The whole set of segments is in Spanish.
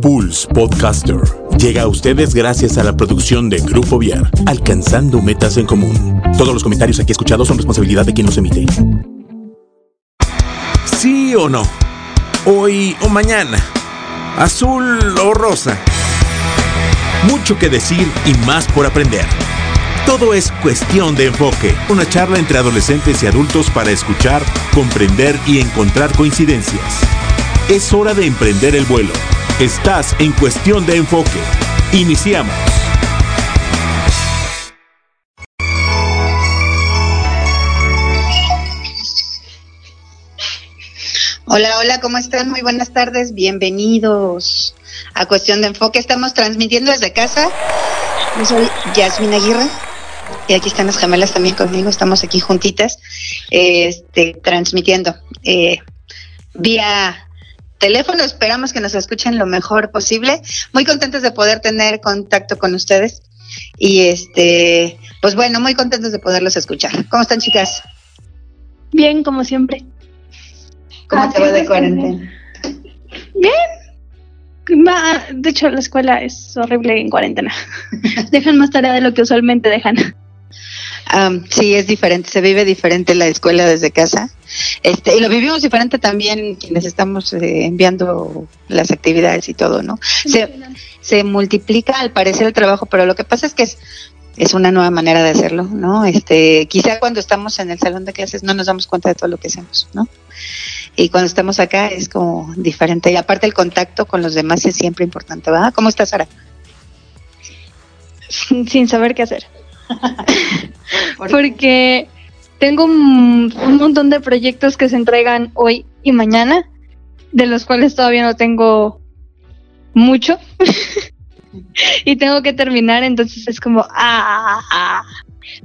Pulse Podcaster llega a ustedes gracias a la producción de Grupo Viar, alcanzando metas en común. Todos los comentarios aquí escuchados son responsabilidad de quien los emite. ¿Sí o no? Hoy o mañana. Azul o rosa. Mucho que decir y más por aprender. Todo es cuestión de enfoque. Una charla entre adolescentes y adultos para escuchar, comprender y encontrar coincidencias. Es hora de emprender el vuelo. Estás en cuestión de enfoque. Iniciamos. Hola, hola, ¿cómo están? Muy buenas tardes, bienvenidos a Cuestión de Enfoque. Estamos transmitiendo desde casa. Yo soy Yasmin Aguirre y aquí están las gemelas también conmigo. Estamos aquí juntitas, este, transmitiendo eh, vía teléfono. Esperamos que nos escuchen lo mejor posible. Muy contentos de poder tener contacto con ustedes y este, pues bueno, muy contentos de poderlos escuchar. ¿Cómo están, chicas? Bien, como siempre. ¿Cómo te va de cuarentena? Bien. Va, de hecho, la escuela es horrible en cuarentena. dejan más tarea de lo que usualmente dejan. Um, sí, es diferente, se vive diferente la escuela desde casa. Este, y lo vivimos diferente también quienes estamos eh, enviando las actividades y todo, ¿no? Se, se multiplica al parecer el trabajo, pero lo que pasa es que es, es una nueva manera de hacerlo, ¿no? Este, quizá cuando estamos en el salón de clases no nos damos cuenta de todo lo que hacemos, ¿no? Y cuando estamos acá es como diferente. Y aparte el contacto con los demás es siempre importante, ¿verdad? ¿Cómo estás, Sara? Sin saber qué hacer. Porque tengo un, montón de proyectos que se entregan hoy y mañana, de los cuales todavía no tengo mucho. y tengo que terminar, entonces es como, ah,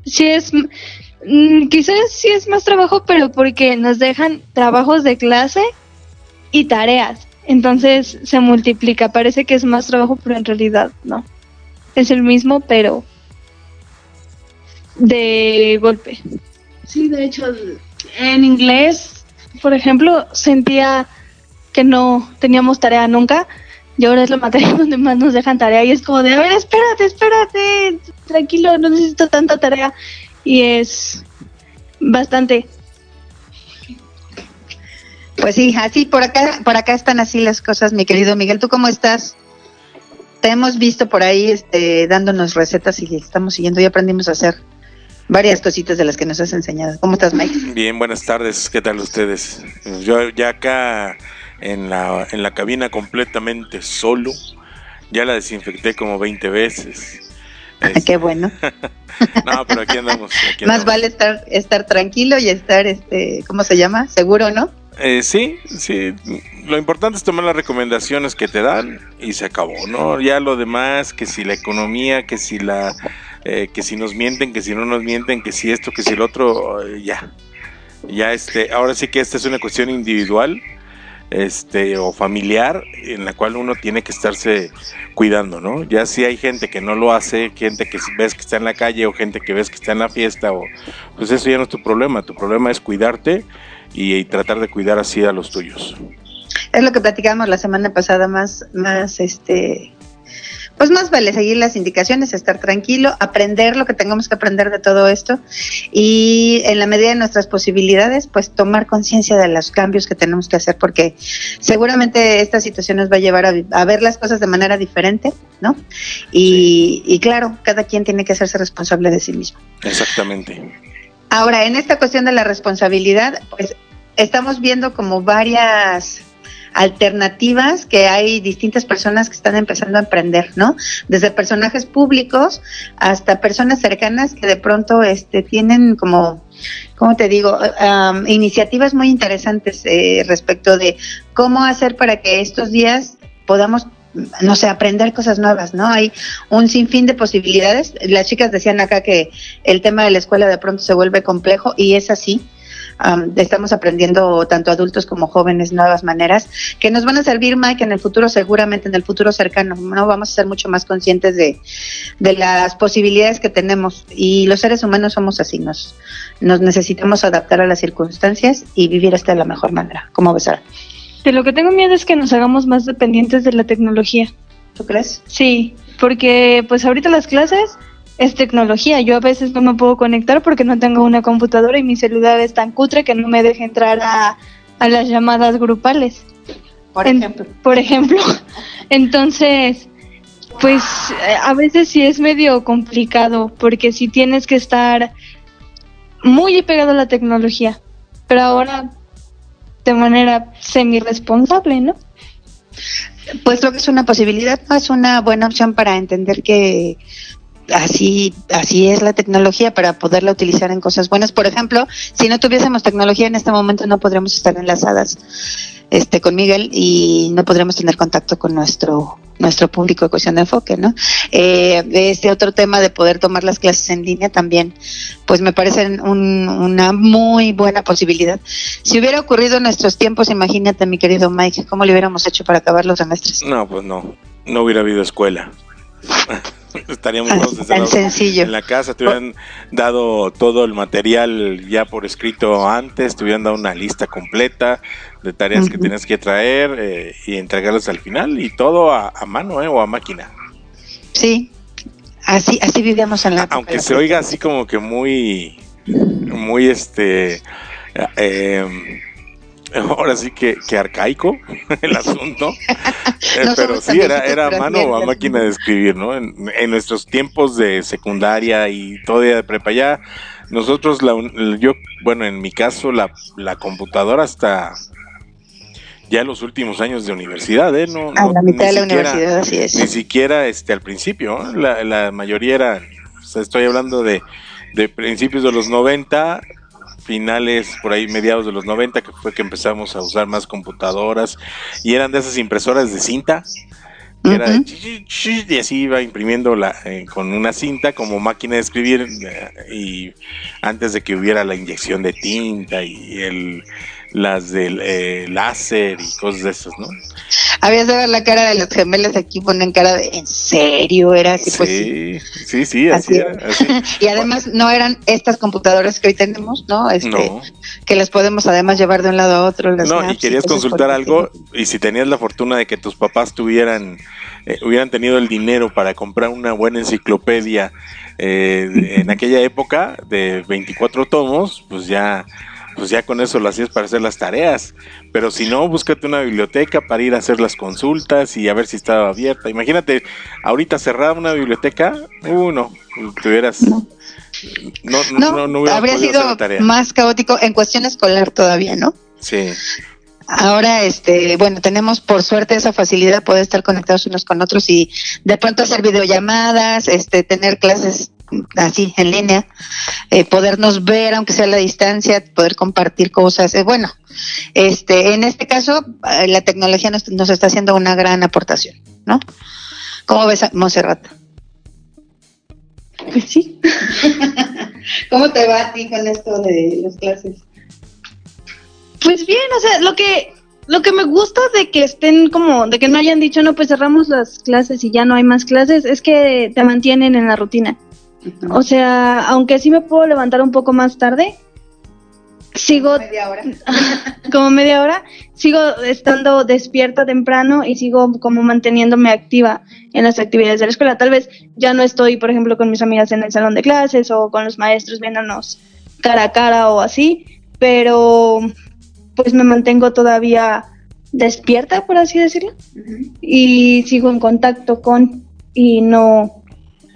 es, mm, quizás sí es más trabajo, pero porque nos dejan trabajos de clase y tareas, entonces se multiplica, parece que es más trabajo, pero en realidad no, es el mismo, pero de golpe. Sí, de hecho, en inglés, por ejemplo, sentía que no teníamos tarea nunca. Y ahora es la materia donde más nos dejan tarea. Y es como de, a ver, espérate, espérate, tranquilo, no necesito tanta tarea. Y es bastante. Pues sí, así por acá, por acá están así las cosas, mi querido Miguel. ¿Tú cómo estás? Te hemos visto por ahí este, dándonos recetas y estamos siguiendo y aprendimos a hacer varias cositas de las que nos has enseñado. ¿Cómo estás, Mike? Bien, buenas tardes. ¿Qué tal ustedes? Yo ya acá en la, en la cabina completamente solo. Ya la desinfecté como 20 veces. Qué bueno. no, pero aquí andamos. Aquí Más andamos. vale estar, estar tranquilo y estar, este, ¿cómo se llama? Seguro, ¿no? Eh, sí, sí. Lo importante es tomar las recomendaciones que te dan y se acabó, ¿no? Ya lo demás, que si la economía, que si la, eh, que si nos mienten, que si no nos mienten, que si esto, que si el otro, eh, ya, ya este, ahora sí que esta es una cuestión individual, este, o familiar, en la cual uno tiene que estarse cuidando, ¿no? Ya si hay gente que no lo hace, gente que ves que está en la calle o gente que ves que está en la fiesta, o, pues eso ya no es tu problema, tu problema es cuidarte y, y tratar de cuidar así a los tuyos. Es lo que platicamos la semana pasada, más, más, este, pues más vale seguir las indicaciones, estar tranquilo, aprender lo que tengamos que aprender de todo esto y en la medida de nuestras posibilidades, pues tomar conciencia de los cambios que tenemos que hacer porque seguramente esta situación nos va a llevar a, a ver las cosas de manera diferente, ¿no? Y, y claro, cada quien tiene que hacerse responsable de sí mismo. Exactamente. Ahora, en esta cuestión de la responsabilidad, pues estamos viendo como varias alternativas que hay distintas personas que están empezando a emprender, ¿no? Desde personajes públicos hasta personas cercanas que de pronto este tienen como ¿cómo te digo? Um, iniciativas muy interesantes eh, respecto de cómo hacer para que estos días podamos no sé, aprender cosas nuevas, ¿no? Hay un sinfín de posibilidades. Las chicas decían acá que el tema de la escuela de pronto se vuelve complejo y es así. Um, estamos aprendiendo tanto adultos como jóvenes nuevas maneras que nos van a servir, Mike, en el futuro, seguramente en el futuro cercano, ¿no? Vamos a ser mucho más conscientes de, de las posibilidades que tenemos y los seres humanos somos así, nos, nos necesitamos adaptar a las circunstancias y vivir hasta de la mejor manera. ¿Cómo ves ahora? De lo que tengo miedo es que nos hagamos más dependientes de la tecnología. ¿Tú crees? Sí, porque pues ahorita las clases es tecnología. Yo a veces no me puedo conectar porque no tengo una computadora y mi celular es tan cutre que no me deja entrar a, a las llamadas grupales. Por En- ejemplo. Por ejemplo. Entonces, pues a veces sí es medio complicado porque si tienes que estar muy pegado a la tecnología, pero ahora de manera semi responsable, ¿no? Pues lo que es una posibilidad, ¿no? es una buena opción para entender que así, así es la tecnología para poderla utilizar en cosas buenas. Por ejemplo, si no tuviésemos tecnología en este momento no podríamos estar enlazadas este con Miguel y no podríamos tener contacto con nuestro nuestro público de cuestión de enfoque, ¿no? Eh, este otro tema de poder tomar las clases en línea también, pues me parece un- una muy buena posibilidad. Si hubiera ocurrido en nuestros tiempos, imagínate, mi querido Mike, cómo le hubiéramos hecho para acabar los semestres. No, pues no. No hubiera habido escuela. Estaríamos todos encerrados sencillo. en la casa, te hubieran dado todo el material ya por escrito antes, te hubieran dado una lista completa de tareas que tenías que traer eh, y entregarlas al final y todo a, a mano eh, o a máquina. Sí, así, así vivíamos en la Aunque se oiga así como que muy, muy este, eh, ahora sí que, que arcaico el asunto, Eh, No pero sí era, era mano o a máquina de escribir, ¿no? En, en nuestros tiempos de secundaria y todavía de prepa ya, nosotros, la, yo, bueno, en mi caso, la, la computadora hasta ya los últimos años de universidad, ¿eh? No, A no- la ni mitad de la siquiera- universidad, así ni es. siquiera este al principio, la, la mayoría era, o sea, estoy hablando de, de principios de los 90, finales por ahí mediados de los 90 que fue que empezamos a usar más computadoras y eran de esas impresoras de cinta que era de chi, chi, chi, y así iba imprimiendo la, eh, con una cinta como máquina de escribir eh, y antes de que hubiera la inyección de tinta y el las del eh, láser y cosas de esas, ¿no? Habías de ver la cara de los gemelos aquí, ponen cara de, ¿en serio? Era así, pues sí. sí, sí, sí, así, Así era. así. Y además no eran estas computadoras que hoy tenemos, ¿no? Este, No. Que las podemos además llevar de un lado a otro. las No, y querías consultar algo y si tenías la fortuna de que tus papás tuvieran, eh, hubieran tenido el dinero para comprar una buena enciclopedia eh, en aquella época de 24 tomos, pues ya, pues ya con eso lo hacías para hacer las tareas. Pero si no, búscate una biblioteca para ir a hacer las consultas y a ver si estaba abierta. Imagínate, ahorita cerrada una biblioteca, uh, no, tuvieras... No, no, No, hubieras habría sido más caótico en cuestión escolar todavía, ¿no? Sí. Ahora, este, bueno, tenemos por suerte esa facilidad de poder estar conectados unos con otros y de pronto hacer videollamadas, este, tener clases así en línea, eh, podernos ver aunque sea a la distancia, poder compartir cosas. eh, bueno, este, en este caso eh, la tecnología nos, nos está haciendo una gran aportación, ¿no? ¿Cómo ves, Monserrat? Pues sí. ¿Cómo te va a ti con esto de las clases? Pues bien, o sea, lo que lo que me gusta de que estén como de que no hayan dicho, no, pues cerramos las clases y ya no hay más clases, es que te mantienen en la rutina. O sea, aunque sí me puedo levantar un poco más tarde, sigo media hora. como media hora, sigo estando despierta temprano y sigo como manteniéndome activa en las actividades de la escuela. Tal vez ya no estoy, por ejemplo, con mis amigas en el salón de clases o con los maestros viéndonos cara a cara o así, pero pues me mantengo todavía despierta, por así decirlo, y sigo en contacto con y no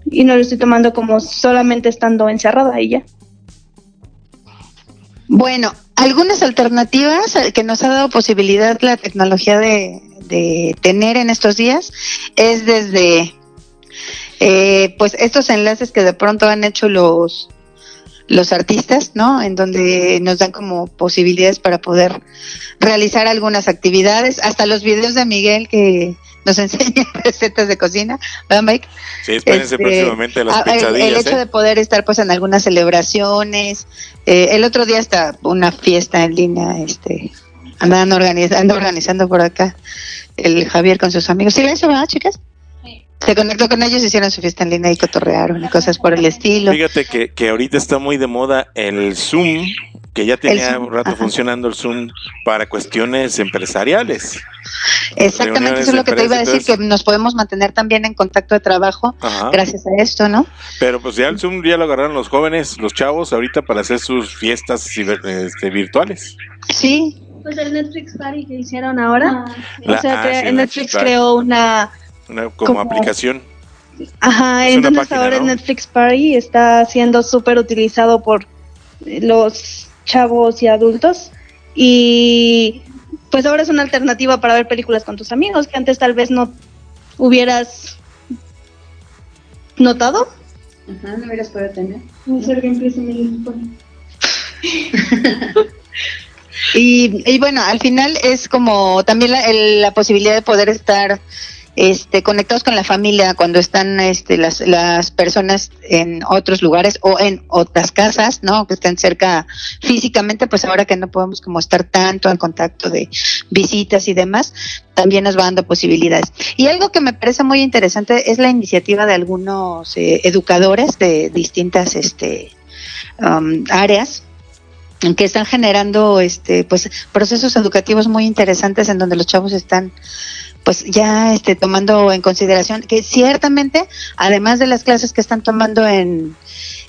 y no lo estoy tomando como solamente estando encerrada y ya. Bueno, algunas alternativas eh, que nos ha dado posibilidad la tecnología de, de tener en estos días es desde eh, pues estos enlaces que de pronto han hecho los los artistas, ¿no? En donde nos dan como posibilidades para poder realizar algunas actividades, hasta los videos de Miguel que nos enseña recetas de cocina, ¿verdad, Mike? Sí, espérense Este, próximamente las Ah, el- pizzadillas. El, hecho ¿eh? de poder estar pues en algunas celebraciones. eh, el otro día hasta una fiesta en línea, este, andan organizando, organizando por acá el Javier con sus amigos. ¿Sí, eso, verdad, chicas? Se conectó con ellos, hicieron su fiesta en línea y cotorrearon y cosas por el estilo. Fíjate que, que ahorita está muy de moda el Zoom, que ya tenía un rato ajá. funcionando el Zoom para cuestiones empresariales. Exactamente, eso es lo que te iba a decir, que nos podemos mantener también en contacto de trabajo Ajá. gracias a esto, ¿no? Pero pues ya el Zoom ya lo agarraron los jóvenes, los chavos, ahorita para hacer sus fiestas ciber- este, virtuales. Sí, Pues el Netflix Party que hicieron ahora. O sea, ah, que sí, Netflix creó una. Una, como Como- aplicación. Ajá, Es entonces página, ahora ¿no? el Netflix Party está siendo súper utilizado por los chavos y adultos. Y pues ahora es una alternativa para ver películas con tus amigos que antes tal vez no hubieras notado. Ajá, no hubieras podido tener. Y, y bueno, al final es como también la, el- la posibilidad de poder estar este, conectados con la familia cuando están este, las, las personas en otros lugares o en otras casas, ¿no? Que estén cerca físicamente, pues ahora que no podemos como estar tanto en contacto de visitas y demás, también nos va dando posibilidades. Y algo que me parece muy interesante es la iniciativa de algunos eh, educadores de distintas este, um, áreas que están generando este pues procesos educativos muy interesantes en donde los chavos están pues ya este tomando en consideración que ciertamente además de las clases que están tomando en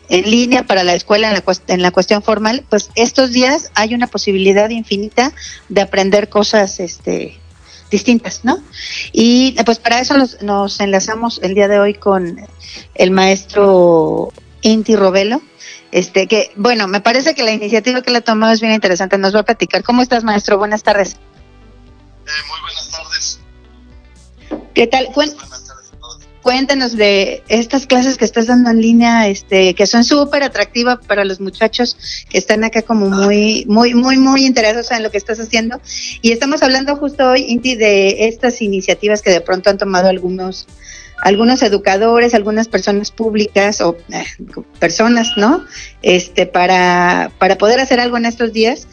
en línea para la escuela en la, en la cuestión formal, pues estos días hay una posibilidad infinita de aprender cosas este distintas, ¿no? Y pues para eso nos, enlazamos el día de hoy con el maestro Inti Robelo, este que bueno, me parece que la iniciativa que le tomado es bien interesante, nos va a platicar. ¿Cómo estás, maestro? Buenas tardes. Eh, muy buenas tardes. ¿Qué tal? Cuéntanos de estas clases que estás dando en línea, este, que son súper atractivas para los muchachos que están acá como muy, muy, muy, muy interesados en lo que estás haciendo. Y estamos hablando justo hoy, Inti, de estas iniciativas que de pronto han tomado algunos, algunos educadores, algunas personas públicas o eh, personas, ¿no? Este, para, para poder hacer algo en estos días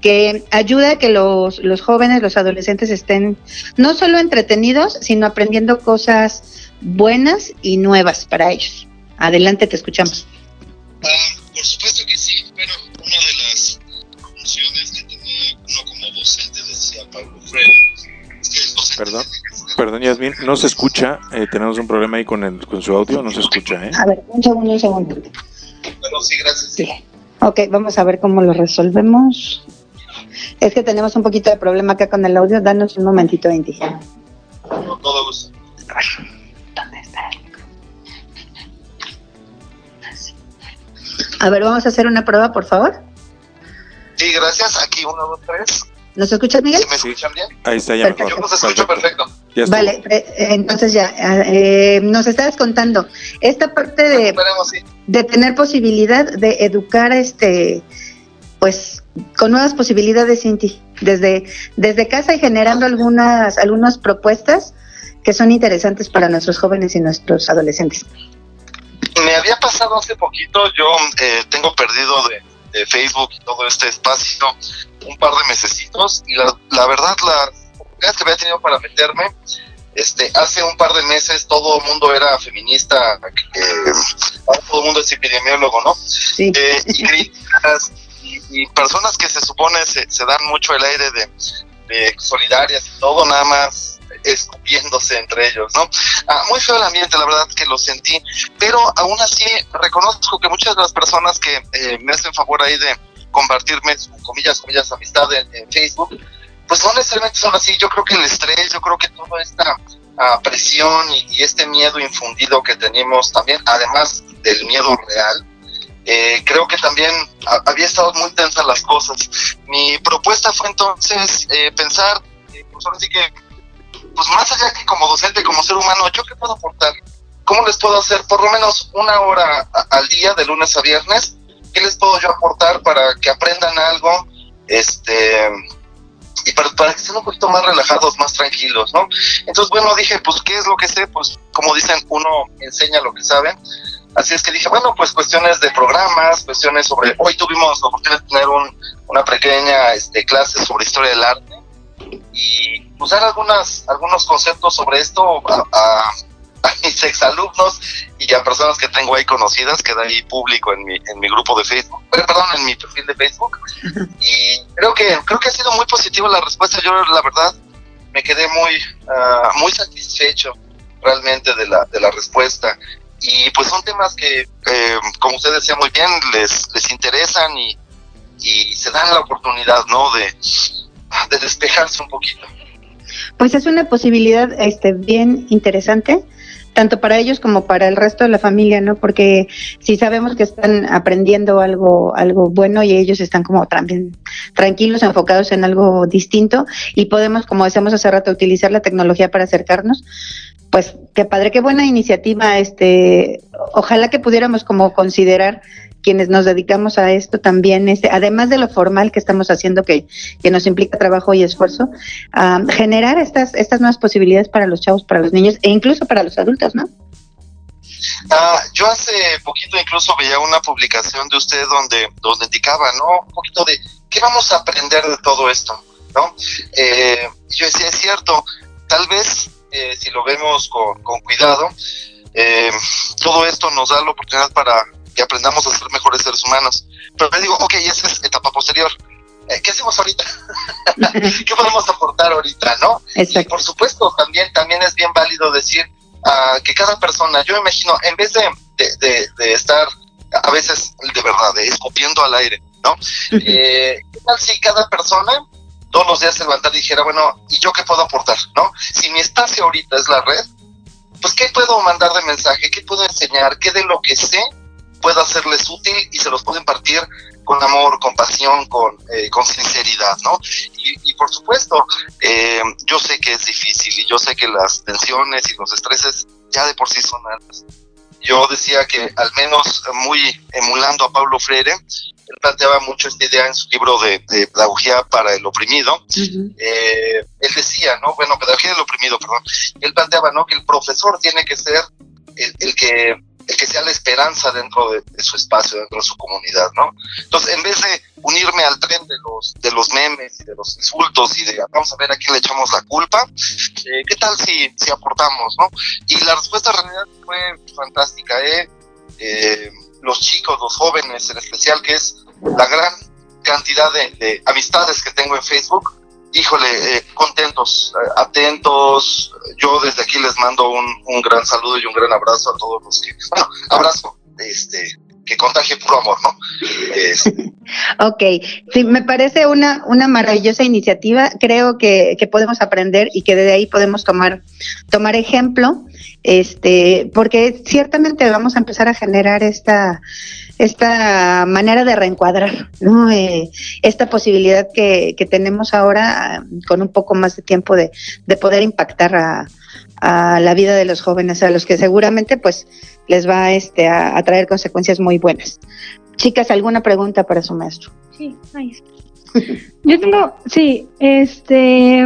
que ayuda a que los, los jóvenes, los adolescentes estén no solo entretenidos, sino aprendiendo cosas buenas y nuevas para ellos. Adelante, te escuchamos. Ah, por supuesto que sí. Bueno, una de las funciones que tenía uno como docente, decía Pablo Freire, es que el docente Perdón. Perdón, Yasmin, no se escucha. eh, tenemos un problema ahí con, el, con su audio, no se escucha, ¿eh? A ver, un segundo, un segundo. Bueno, sí, gracias. Sí. Ok, vamos a ver cómo lo resolvemos. Es que tenemos un poquito de problema acá con el audio. Danos un momentito, Inti. Con todo gusto. ¿Dónde está? A ver, vamos a hacer una prueba, por favor. Sí, gracias. Aquí, uno, dos, tres. ¿Nos escuchas, Miguel? ¿Sí me escuchan bien? Ahí está ya Perfecto. Yo mejor. los escucho perfecto. Vale, eh, entonces ya, eh, nos estabas contando esta parte de, sí. de tener posibilidad de educar, este, pues, con nuevas posibilidades, Cinti, desde, desde casa y generando algunas, algunas propuestas que son interesantes para nuestros jóvenes y nuestros adolescentes. Me había pasado hace poquito, yo eh, tengo perdido de, de Facebook y todo este espacio un par de mesecitos y la, la verdad las oportunidades que había tenido para meterme, este, hace un par de meses todo el mundo era feminista, eh, todo el mundo es epidemiólogo, ¿no? Sí. Eh, y críticas y, personas que se supone se, se dan mucho el aire de, de solidarias y todo, nada más escupiéndose entre ellos, ¿no? Ah, muy feo el ambiente, la verdad que lo sentí, pero aún así reconozco que muchas de las personas que eh, me hacen favor ahí de compartirme su comillas, comillas, amistad en, en Facebook, pues no necesariamente son así, yo creo que el estrés, yo creo que toda esta ah, presión y, y este miedo infundido que tenemos también, además del miedo real, eh, creo que también ha- había estado muy tensas las cosas. Mi propuesta fue entonces eh, pensar, eh, pues ahora sí que, pues más allá que como docente, como ser humano, ¿yo qué puedo aportar? ¿Cómo les puedo hacer por lo menos una hora a- al día, de lunes a viernes? ¿Qué les puedo yo aportar para que aprendan algo? Este y para, para que estén un poquito más relajados, más tranquilos, ¿no? Entonces, bueno, dije, pues, ¿qué es lo que sé? Pues, como dicen, uno enseña lo que sabe. Así es que dije, bueno, pues cuestiones de programas, cuestiones sobre... Hoy tuvimos la oportunidad de tener un, una pequeña este, clase sobre historia del arte y usar algunas, algunos conceptos sobre esto a, a- a mis exalumnos y a personas que tengo ahí conocidas, queda ahí público en mi, en mi grupo de Facebook, eh, perdón, en mi perfil de Facebook. Y creo que, creo que ha sido muy positiva la respuesta. Yo, la verdad, me quedé muy, ah, muy satisfecho realmente de la, de la respuesta. Y pues son temas que, eh, como usted decía muy bien, les, les interesan y, y se dan la oportunidad, ¿no? De, de despejarse un poquito. Pues es una posibilidad este, bien interesante tanto para ellos como para el resto de la familia, ¿no? Porque si sabemos que están aprendiendo algo, algo bueno y ellos están como también tranquilos, enfocados en algo distinto y podemos, como decíamos hace rato, utilizar la tecnología para acercarnos, pues qué padre, qué buena iniciativa, este, ojalá que pudiéramos como considerar quienes nos dedicamos a esto también, este, además de lo formal que estamos haciendo, que, que nos implica trabajo y esfuerzo, generar estas, estas nuevas posibilidades para los chavos, para los niños e incluso para los adultos, ¿no? Ah, yo hace poquito incluso veía una publicación de usted donde, donde indicaba, ¿no? Un poquito de qué vamos a aprender de todo esto, ¿no? Eh, yo decía, es cierto, tal vez eh, si lo vemos con, con cuidado, eh, todo esto nos da la oportunidad para que aprendamos a ser mejores seres humanos. Pero me digo, ok, esa es etapa posterior. Eh, ¿Qué hacemos ahorita? ¿Qué podemos aportar ahorita, no? Y por supuesto, también, también es bien válido decir uh, que cada persona, yo me imagino, en vez de, de, de, estar a veces de verdad, de escupiendo al aire, ¿no? eh, ¿Qué tal si cada persona todos los días se levantara y dijera, bueno, ¿y yo qué puedo aportar, no? Si mi espacio ahorita es la red, pues ¿qué puedo mandar de mensaje? ¿Qué puedo enseñar? ¿Qué de lo que sé pueda serles útil y se los pueden partir con amor, con pasión, con, eh, con sinceridad, ¿no? Y, por supuesto, eh, yo sé que es difícil y yo sé que las tensiones y los estreses ya de por sí son altos. Yo decía que al menos muy emulando a Pablo Freire, él planteaba mucho esta idea en su libro de, Pedagogía para el Oprimido. Eh, él decía, ¿no? Bueno, Pedagogía del Oprimido, perdón. Él planteaba, ¿no? Que el profesor tiene que ser el que que sea la esperanza dentro de, su espacio, dentro de su comunidad, ¿no? Entonces, en vez de unirme al tren de los, de los memes y de los insultos y de vamos a ver a quién le echamos la culpa, eh, ¿qué tal si, si aportamos, no? Y la respuesta en realidad fue fantástica, ¿eh? ¿eh? Los chicos, los jóvenes en especial, que es la gran cantidad de, de amistades que tengo en Facebook, híjole, eh, contentos, eh, atentos. Yo desde aquí les mando un, un, gran saludo y un gran abrazo a todos los que, bueno, abrazo, este, que contagie puro amor, ¿no? ok, sí, me parece una, una maravillosa iniciativa. Creo que, que podemos aprender y que desde ahí podemos tomar, tomar ejemplo, este, porque ciertamente vamos a empezar a generar esta esta manera de reencuadrar, ¿no? Eh, esta posibilidad que, que, tenemos ahora con un poco más de tiempo de, de poder impactar a, a, la vida de los jóvenes, a los que seguramente pues les va este, a, a traer consecuencias muy buenas. Chicas, ¿alguna pregunta para su maestro? Sí, ahí Yo tengo, sí, este,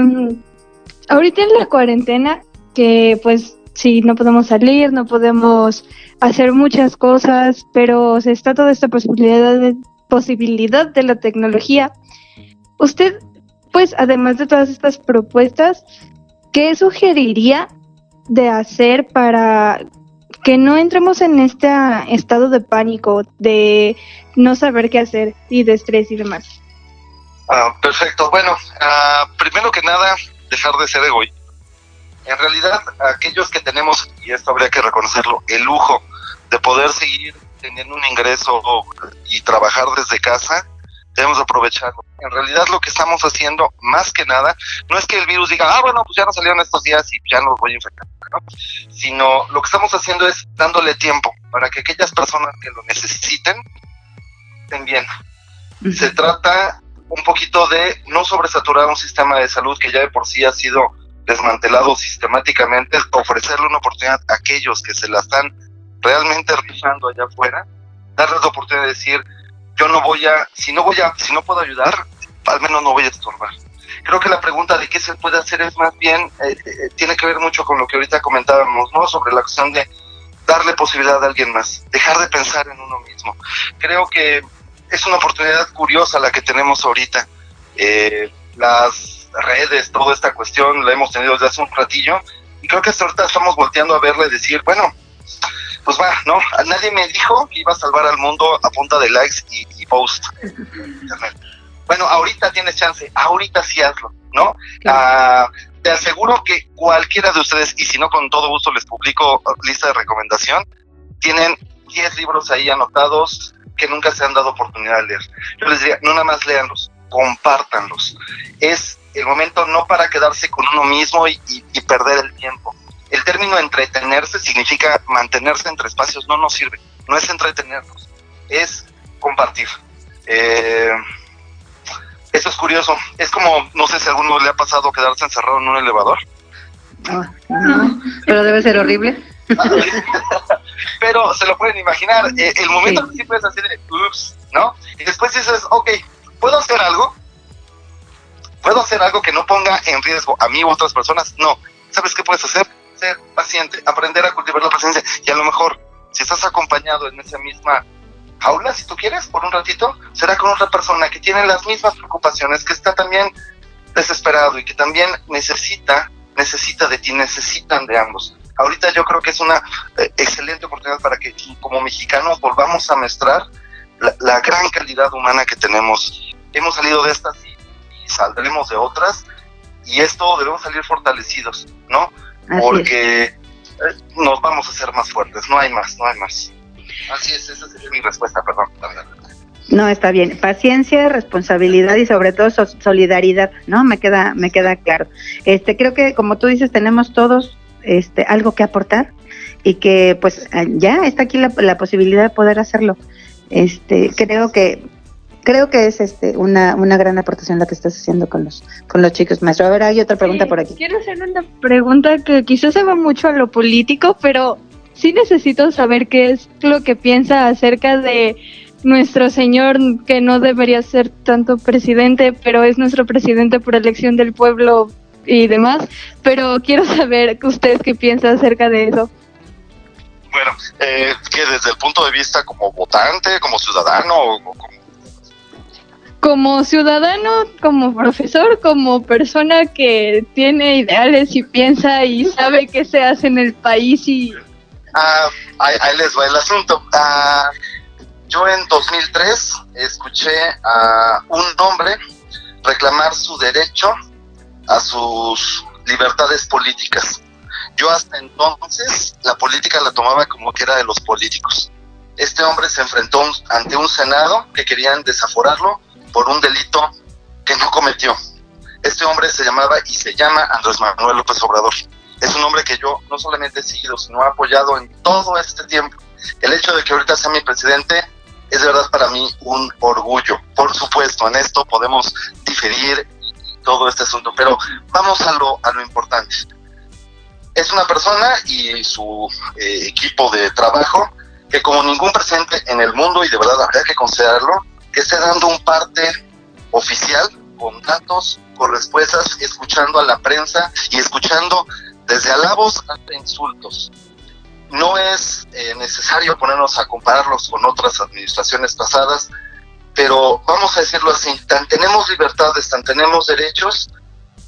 ahorita en la cuarentena, que pues sí, no podemos salir, no podemos hacer muchas cosas, pero se está toda esta posibilidad de, posibilidad de la tecnología. Usted, pues, además de todas estas propuestas, ¿qué sugeriría de hacer para que no entremos en este estado de pánico, de no saber qué hacer y de estrés y demás? Ah, perfecto. Bueno, uh, primero que nada, dejar de ser egoísta. En realidad, aquellos que tenemos, y esto habría que reconocerlo, el lujo de poder seguir teniendo un ingreso y trabajar desde casa, debemos aprovecharlo. En realidad lo que estamos haciendo, más que nada, no es que el virus diga, ah, bueno, pues ya no salieron estos días y ya no los voy a infectar, ¿no? sino lo que estamos haciendo es dándole tiempo para que aquellas personas que lo necesiten estén bien. Se trata un poquito de no sobresaturar un sistema de salud que ya de por sí ha sido desmantelado sistemáticamente, ofrecerle una oportunidad a aquellos que se la están realmente rifando allá afuera, darles la oportunidad de decir, yo no voy a, si no voy a, si no puedo ayudar, al menos no voy a estorbar. Creo que la pregunta de qué se puede hacer es más bien, eh, eh, tiene que ver mucho con lo que ahorita comentábamos, ¿no? Sobre la cuestión de darle posibilidad a alguien más, dejar de pensar en uno mismo. Creo que es una oportunidad curiosa la que tenemos ahorita. Eh, las redes, toda esta cuestión la hemos tenido desde hace un ratillo y creo que hasta ahorita estamos volteando a verle decir, bueno, pues va, ¿no? Nadie me dijo que iba a salvar al mundo a punta de likes y, y post. Bueno, ahorita tienes chance, ahorita sí hazlo, ¿no? Ah, te aseguro que cualquiera de ustedes, y si no con todo gusto les publico lista de recomendación, tienen 10 libros ahí anotados que nunca se han dado oportunidad de leer. Yo les diría, no nada más léanlos, compártanlos. Es el momento no para quedarse con uno mismo y, y- y perder el tiempo. El término entretenerse significa mantenerse entre espacios, no nos sirve, no es entretenernos, es compartir. Eh, eso es curioso, es como, no sé si a alguno le ha pasado quedarse encerrado en un elevador, No, no, pero debe ser horrible. pero se lo pueden imaginar, eh, el momento que sí puedes hacer de, ups, ¿no? Y después dices, ok, ¿puedo hacer algo? ¿Puedo hacer algo que no ponga en riesgo a mí u otras personas? No. ¿Sabes qué puedes hacer? Ser paciente, aprender a cultivar la paciencia. Y a lo mejor, si estás acompañado en esa misma jaula, si tú quieres, por un ratito, será con otra persona que tiene las mismas preocupaciones, que está también desesperado y que también necesita, necesita de ti, necesitan de ambos. Ahorita yo creo que es una eh, excelente oportunidad para que como mexicanos volvamos a mostrar la, la gran calidad humana que tenemos. Hemos salido de estas y, y saldremos de otras y esto debemos salir fortalecidos, ¿no? Así. Porque eh, nos vamos a hacer más fuertes, no hay más, no hay más. Así es, esa es mi respuesta, perdón. No, está bien. Paciencia, responsabilidad y sobre todo so- solidaridad, ¿no? Me queda, me queda claro. Este, creo que como tú dices, tenemos todos este algo que aportar y que pues ah, ya está aquí la, la posibilidad de poder hacerlo. Este, creo que creo que es este una, una gran aportación la que estás haciendo con los con los chicos, maestro. A ver, hay otra pregunta Sí, por aquí. Quiero hacer una pregunta que quizás se va mucho a lo político, pero sí necesito saber qué es lo que piensa acerca de nuestro señor, que no debería ser tanto presidente, pero es nuestro presidente por elección del pueblo y demás. Pero quiero saber usted qué piensa acerca de eso. Bueno, eh, que desde el punto de vista como votante, como ciudadano, o, como Como ciudadano, como profesor, como persona que tiene ideales y piensa y sabe qué se hace en el país y Ah, ahí, les va el asunto. Ah, yo en 2003 escuché a un hombre reclamar su derecho a sus libertades políticas. Yo hasta entonces la política la tomaba como que era de los políticos. Este hombre se enfrentó ante un senado que querían desaforarlo por un delito que no cometió. Este hombre se llamaba y se llama Andrés Manuel López Obrador es un hombre que yo no solamente he seguido, sino he apoyado en todo este tiempo. El hecho de que ahorita sea mi presidente es de verdad para mí un orgullo. Por supuesto, en esto podemos diferir todo este asunto, pero vamos a lo, a lo importante. Es una persona y su eh, equipo de trabajo que como ningún presidente en el mundo, y de verdad habría que considerarlo, que esté dando un parte oficial con datos, con respuestas, escuchando a la prensa y escuchando desde alabos hasta insultos. No es eh, necesario ponernos a compararlos con otras administraciones pasadas, pero vamos a decirlo así, tan tenemos libertades, tan tenemos derechos,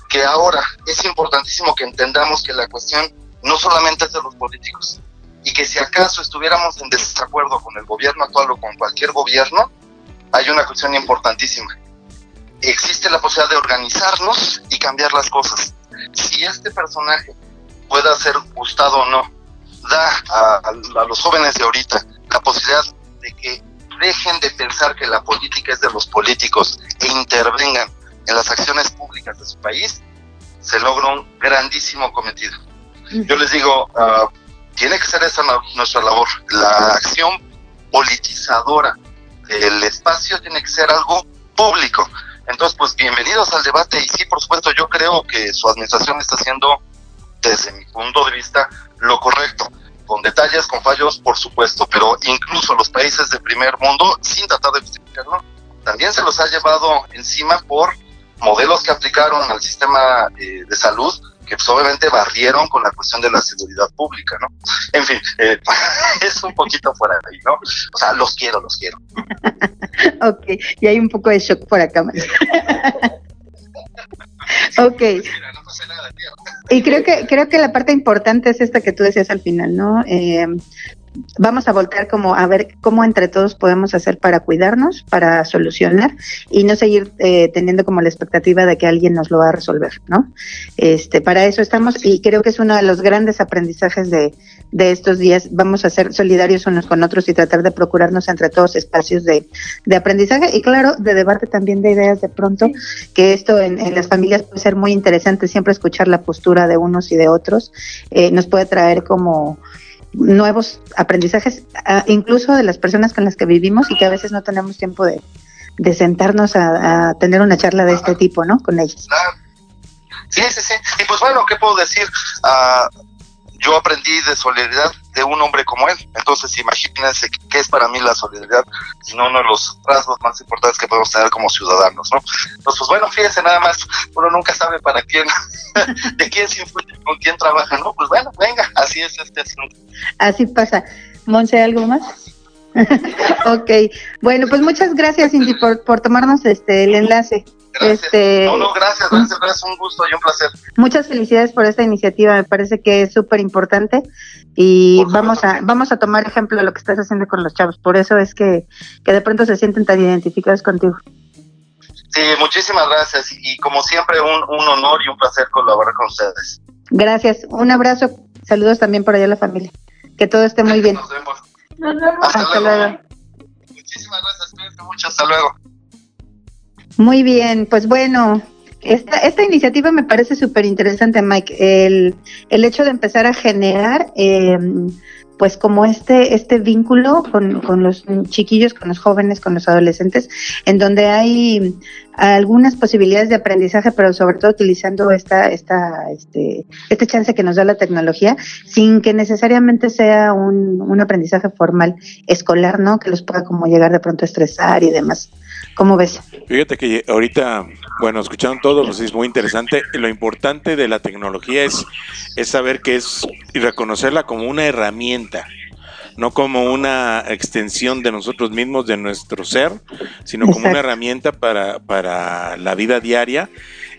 que ahora es importantísimo que entendamos que la cuestión no solamente es de los políticos, y que si acaso estuviéramos en desacuerdo con el gobierno actual o con cualquier gobierno, hay una cuestión importantísima. Existe la posibilidad de organizarnos y cambiar las cosas. Si este personaje pueda ser gustado o no, da a, a los jóvenes de ahorita la posibilidad de que dejen de pensar que la política es de los políticos e intervengan en las acciones públicas de su país, se logra un grandísimo cometido. Yo les digo, uh, tiene que ser esa nuestra labor. La acción politizadora del espacio tiene que ser algo público. Entonces, pues bienvenidos al debate y sí, por supuesto, yo creo que su administración está haciendo, desde mi punto de vista, lo correcto, con detalles, con fallos, por supuesto, pero incluso los países de primer mundo, sin tratar de justificarlo, también se los ha llevado encima por modelos que aplicaron al sistema eh, de salud que pues, obviamente barrieron con la cuestión de la seguridad pública, ¿no? En fin, eh, es un poquito fuera de ahí, ¿no? O sea, los quiero, los quiero. ok, y hay un poco de shock por acá. ok. Mira, no pasa nada, tío. Y creo que creo que la parte importante es esta que tú decías al final, ¿no? Eh, vamos a voltear como a ver cómo entre todos podemos hacer para cuidarnos, para solucionar y no seguir eh, teniendo como la expectativa de que alguien nos lo va a resolver, ¿no? Este, para eso estamos y creo que es uno de los grandes aprendizajes de, de estos días. Vamos a ser solidarios unos con otros y tratar de procurarnos entre todos espacios de, de aprendizaje y claro, de debate también de ideas de pronto, que esto en, en las familias puede ser muy interesante, siempre escuchar la postura de unos y de otros, eh, nos puede traer como nuevos aprendizajes, a- incluso de las personas con las que vivimos y que a veces no tenemos tiempo de, de sentarnos a, tener una charla de este tipo, ¿no? Con ellos. Sí, sí, sí. Y pues bueno, ¿qué puedo decir? Ah, yo aprendí de solidaridad de un hombre como él. Entonces, imagínense qué es para mí la solidaridad, sino uno de los rasgos más importantes que podemos tener como ciudadanos, ¿no? Entonces, pues bueno, fíjense nada más, uno nunca sabe para quién, de quién se influye, con quién trabaja, ¿no? Pues bueno, venga, así es este asunto. Así pasa. Monse, ¿algo más? ok, bueno, pues muchas gracias, Cindy, por, por tomarnos este el enlace. Gracias. Este, No, no, gracias, gracias, gracias, un gusto y un placer. Muchas felicidades por esta iniciativa, me parece que es súper importante y Por vamos supuesto. a vamos a tomar ejemplo de lo que estás haciendo con los chavos, por eso es que, que de pronto se sienten tan identificados contigo. Sí, muchísimas gracias y, y como siempre un, un honor y un placer colaborar con ustedes. Gracias, un abrazo, saludos también por allá a la familia, que todo esté muy bien. Nos vemos. Nos vemos. Hasta, Hasta luego. luego. Muchísimas gracias, cuídense mucho, hasta luego. Muy bien, pues bueno, esta, esta iniciativa me parece súper interesante, Mike. El, el hecho de empezar a generar, eh, pues como este, este vínculo con, con los chiquillos, con los jóvenes, con los adolescentes, en donde hay algunas posibilidades de aprendizaje, pero sobre todo utilizando esta, esta, este, este chance que nos da la tecnología, sin que necesariamente sea un, un aprendizaje formal escolar, ¿no? Que los pueda como llegar de pronto a estresar y demás. ¿Cómo ves? Fíjate que ahorita, bueno, escucharon todo, pues es muy interesante. Lo importante de la tecnología es, es saber que es y reconocerla como una herramienta, no como una extensión de nosotros mismos, de nuestro ser, sino como una herramienta para, para la vida diaria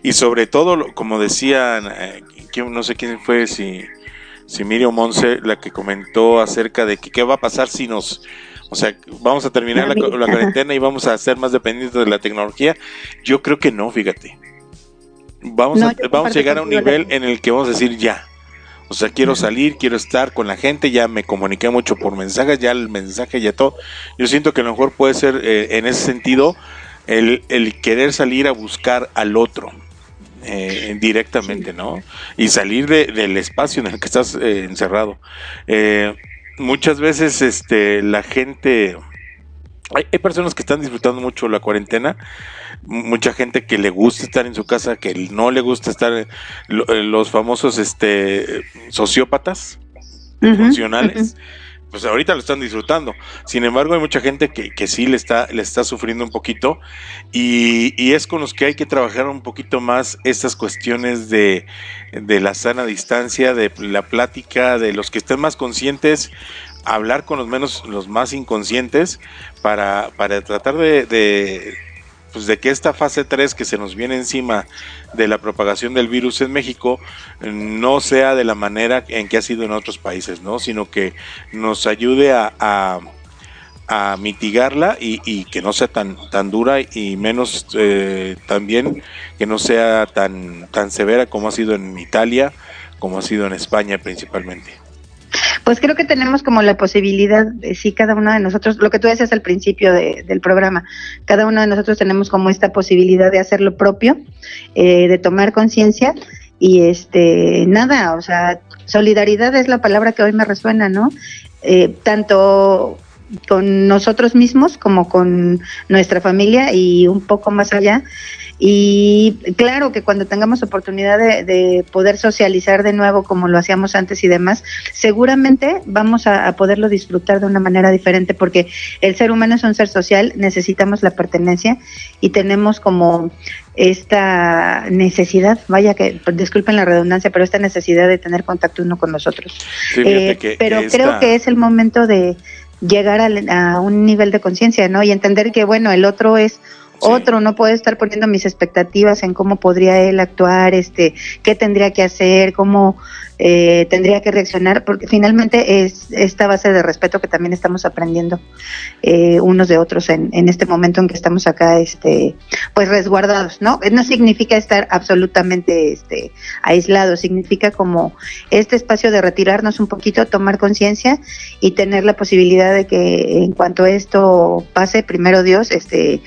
y sobre todo, como decían, eh, no sé quién fue, si, si Miriam Monse, la que comentó acerca de que qué va a pasar si nos... O sea, vamos a terminar la, la cuarentena y vamos a ser más dependientes de la tecnología. Yo creo que no, fíjate. Vamos, No, a, vamos a llegar a un nivel en el que vamos a decir ya. O sea, quiero salir, quiero estar con la gente, ya me comuniqué mucho por mensajes, ya el mensaje, ya todo. Yo siento que a lo mejor puede ser eh, en ese sentido el, el querer salir a buscar al otro eh, directamente, ¿no? Y salir de- del espacio en el que estás eh, encerrado. Eh, muchas veces este, la gente... Hay, hay personas que están disfrutando mucho la cuarentena, mucha gente que le gusta estar en su casa, que no le gusta estar, eh, lo- eh, los famosos este, sociópatas funcionales, pues ahorita lo están disfrutando. Sin embargo, hay mucha gente que, que sí le está, le está sufriendo un poquito y, y es con los que hay que trabajar un poquito más estas cuestiones de, de la sana distancia, de la plática, de los que estén más conscientes, hablar con los menos, los más inconscientes para, para tratar de, de, pues de que esta fase 3 que se nos viene encima de la propagación del virus en México no sea de la manera en que ha sido en otros países, ¿no? Sino que nos ayude a, a, mitigarla y, y que no sea tan, tan dura y menos eh, también que no sea tan, tan severa como ha sido en Italia, como ha sido en España principalmente. Pues creo que tenemos como la posibilidad, de, sí, cada uno de nosotros, lo que tú decías al principio de- del programa, cada uno de nosotros tenemos como esta posibilidad de hacer lo propio, eh, de tomar conciencia y este, nada, o sea, solidaridad es la palabra que hoy me resuena, ¿no? Eh, tanto con nosotros mismos como con nuestra familia y un poco más allá. Y claro que cuando tengamos oportunidad de, de poder socializar de nuevo como lo hacíamos antes y demás, seguramente vamos a, a poderlo disfrutar de una manera diferente porque el ser humano es un ser social, necesitamos la pertenencia y tenemos como esta necesidad, vaya que, disculpen la redundancia, pero esta necesidad de tener contacto uno con nosotros. Sí, fíjate Eh, que- pero que creo que es el momento de llegar al- a, un nivel de conciencia, ¿no? Y entender que, bueno, el otro es Otro no puede estar poniendo mis expectativas en cómo podría él actuar, este, qué tendría que hacer, cómo eh, tendría que reaccionar, porque finalmente es esta base de respeto que también estamos aprendiendo eh, unos de otros en, en este momento en que estamos acá, este, pues resguardados, ¿no? No significa estar absolutamente este, aislados, significa como este espacio de retirarnos un poquito, tomar conciencia y tener la posibilidad de que en cuanto esto pase, primero Dios, este,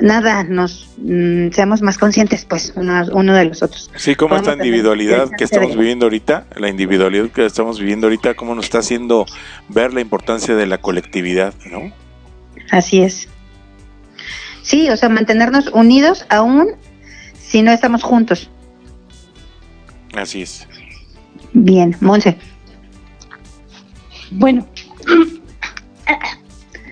nada, nos mm, seamos más conscientes, pues, uno, uno de los otros. Sí, como Podemos esta individualidad que estamos de- viviendo ahorita, la individualidad que estamos viviendo ahorita, cómo nos está haciendo ver la importancia de la colectividad, ¿no? Así es. Sí, o sea, mantenernos unidos aún si no estamos juntos. Así es. Bien, Monse. Bueno.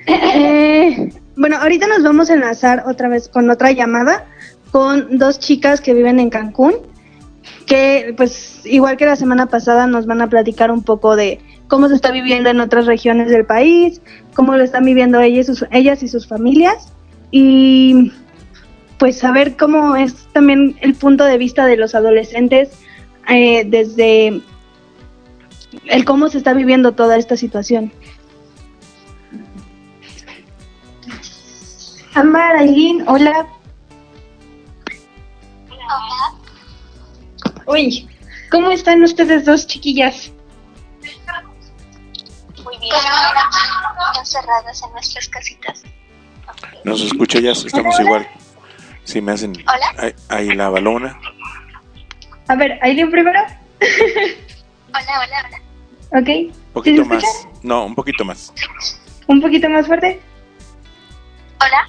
Eh, bueno, ahorita nos vamos a enlazar otra vez con otra llamada con dos chicas que viven en Cancún, que pues igual que la semana pasada nos van a platicar un poco de cómo se está viviendo en otras regiones del país, cómo lo están viviendo ellas, sus- ellas y sus familias y pues saber cómo es también el punto de vista de los adolescentes eh, desde el cómo se está viviendo toda esta situación. Amar, Aileen, hola. Uy, ¿cómo están ustedes dos chiquillas? Muy bien. Encerradas en nuestras casitas. Nos escucha ya, estamos igual. Sí, me hacen Hola. ahí, ahí la balona. A ver, Aileen primero, Hola, hola, hola. ¿ok? Un ¿Sí poquito más. escucha? No, un poquito más. Un poquito más fuerte. Hola.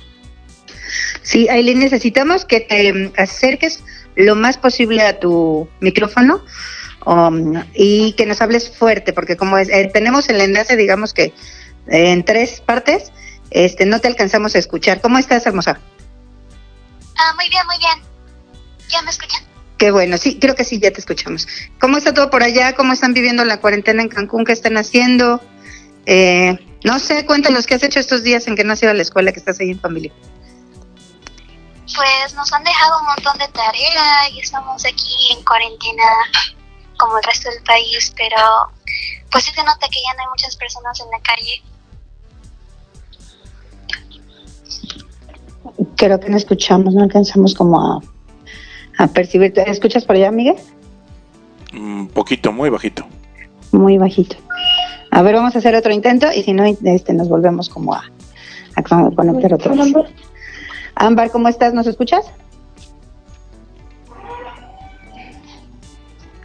Sí, Aileen, necesitamos que te acerques lo más posible a tu micrófono um, y que nos hables fuerte, porque como es, eh, tenemos el enlace, digamos que eh, en tres partes, este, no te alcanzamos a escuchar. ¿Cómo estás, hermosa? Ah, muy bien, muy bien. ¿Ya me escuchan? Qué bueno, sí, creo que sí, ya te escuchamos. ¿Cómo está todo por allá? ¿Cómo están viviendo la cuarentena en Cancún? ¿Qué están haciendo? Eh, no sé, cuéntanos qué has hecho estos días en que no has ido a la escuela, que estás ahí en familia. Pues nos han dejado un montón de tarea y estamos aquí en cuarentena como el resto del país, pero pues sí se nota que ya no hay muchas personas en la calle. Creo que no escuchamos, no alcanzamos como a, a percibir. ¿Te ¿Escuchas por allá, Miguel? Un poquito, muy bajito. Muy bajito. A ver, vamos a hacer otro intento y si no, este, nos volvemos como a, a con- conectar otra vez. Ámbar, ¿cómo estás? ¿Nos escuchas?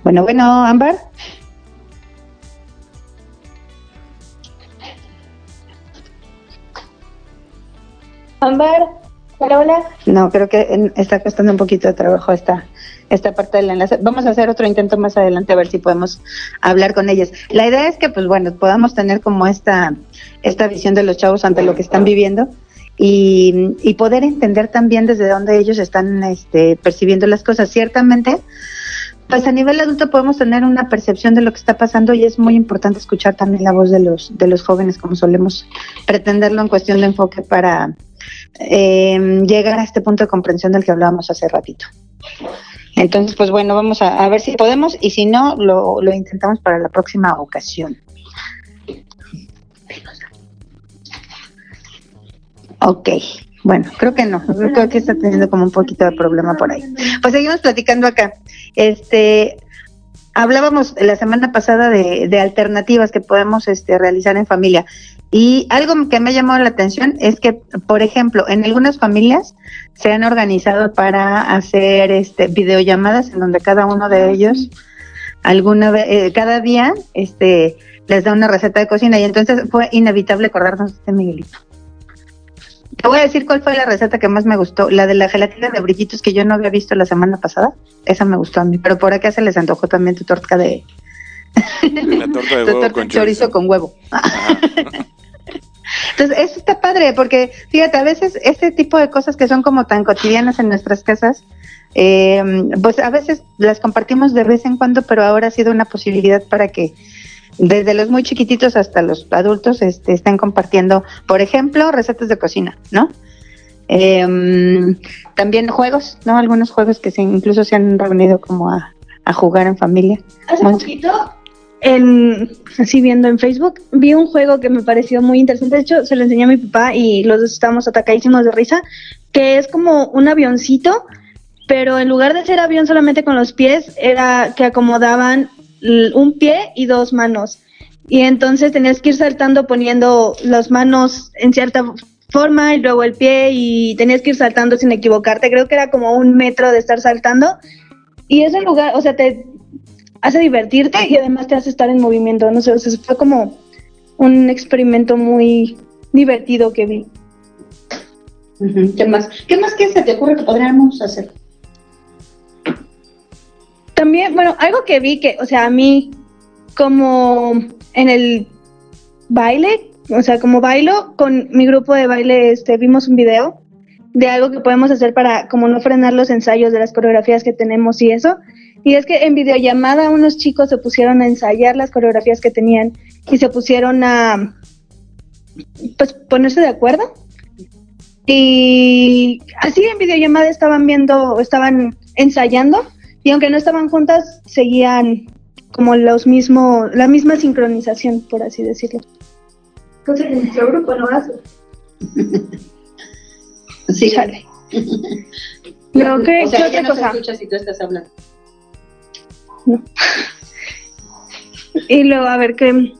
Bueno, bueno, Ámbar. Ambar, hola, hola. No, creo que está costando un poquito de trabajo esta, esta parte del enlace. Vamos a hacer otro intento más adelante a ver si podemos hablar con ellas. La idea es que, pues bueno, podamos tener como esta, esta visión de los chavos ante lo que están viviendo y, y poder entender también desde dónde ellos están este, percibiendo las cosas. Ciertamente, pues a nivel adulto podemos tener una percepción de lo que está pasando y es muy importante escuchar también la voz de los, de los jóvenes como solemos pretenderlo en cuestión de enfoque para eh, llegar a este punto de comprensión del que hablábamos hace ratito. Entonces, pues bueno, vamos a, a ver si podemos y si no, lo, lo intentamos para la próxima ocasión. Ok, bueno, creo que no, creo que está teniendo como un poquito de problema por ahí. Pues seguimos platicando acá. Este, hablábamos la semana pasada de, de alternativas que podemos este, realizar en familia. Y algo que me ha llamado la atención es que, por ejemplo, en algunas familias se han organizado para hacer este, videollamadas en donde cada uno de ellos, alguna vez, eh, cada día, este, les da una receta de cocina y entonces fue inevitable acordarnos de este Miguelito. Te voy a decir cuál fue la receta que más me gustó, la de la gelatina de brillitos que yo no había visto la semana pasada. Esa me gustó a mí, pero por acá se les antojó también tu torta de, La torta de tu huevo torta con de chorizo chorizo. con huevo. Ajá. Entonces, eso está padre, porque fíjate, a veces este tipo de cosas que son como tan cotidianas en nuestras casas, eh, pues a veces las compartimos de vez en cuando, pero ahora ha sido una posibilidad para que desde los muy chiquititos hasta los adultos este, estén compartiendo, por ejemplo, recetas de cocina, ¿no? Em, también juegos, ¿no? Algunos juegos que se, incluso se han reunido como a, a jugar en familia. Hace Mon- poquito, en, así viendo en Facebook, vi un juego que me pareció muy interesante. De hecho, se lo enseñé a mi papá y los dos estábamos atacadísimos de risa, que es como un avioncito, pero en lugar de ser avión solamente con los pies, era que acomodaban un pie y dos manos. Y entonces tenías que ir saltando poniendo las manos en cierta forma y luego el pie y tenías que ir saltando sin equivocarte. Creo que era como un metro de estar saltando. Y ese lugar, o sea, te hace divertirte y además te hace estar en movimiento. No sé, o sea, fue como un experimento muy divertido que vi. ¿Qué más? ¿Qué más que se te ocurre que podríamos hacer? También, bueno, algo que vi que, o sea, a mí, como en el baile, o sea, como bailo, con mi grupo de baile, este, vimos un video de algo que podemos hacer para como no frenar los ensayos de las coreografías que tenemos y eso. Y es que en videollamada unos chicos se pusieron a ensayar las coreografías que tenían y se pusieron a pues ponerse de acuerdo. Y así en videollamada estaban viendo, estaban ensayando y aunque no estaban juntas, seguían como los mismos, la misma sincronización, por así decirlo. Entonces, en nuestro grupo no hace. Sí, Chale. Luego, ¿qué, o sea, otra no cosa? si tú estás hablando. Y luego, a ver, ¿qué,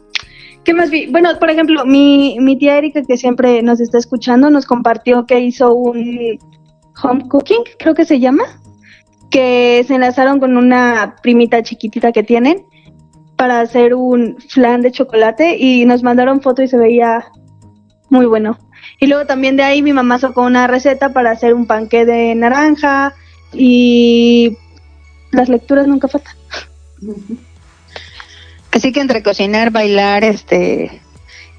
qué más vi? Bueno, por ejemplo, mi, mi tía Erika, que siempre nos está escuchando, nos compartió que hizo un home cooking, creo que se llama, que se enlazaron con una primita chiquitita que tienen para hacer un flan de chocolate y nos mandaron foto y se veía muy bueno. Y luego también de ahí mi mamá sacó una receta para hacer un panqué de naranja y las lecturas nunca faltan. Así que entre cocinar, bailar, este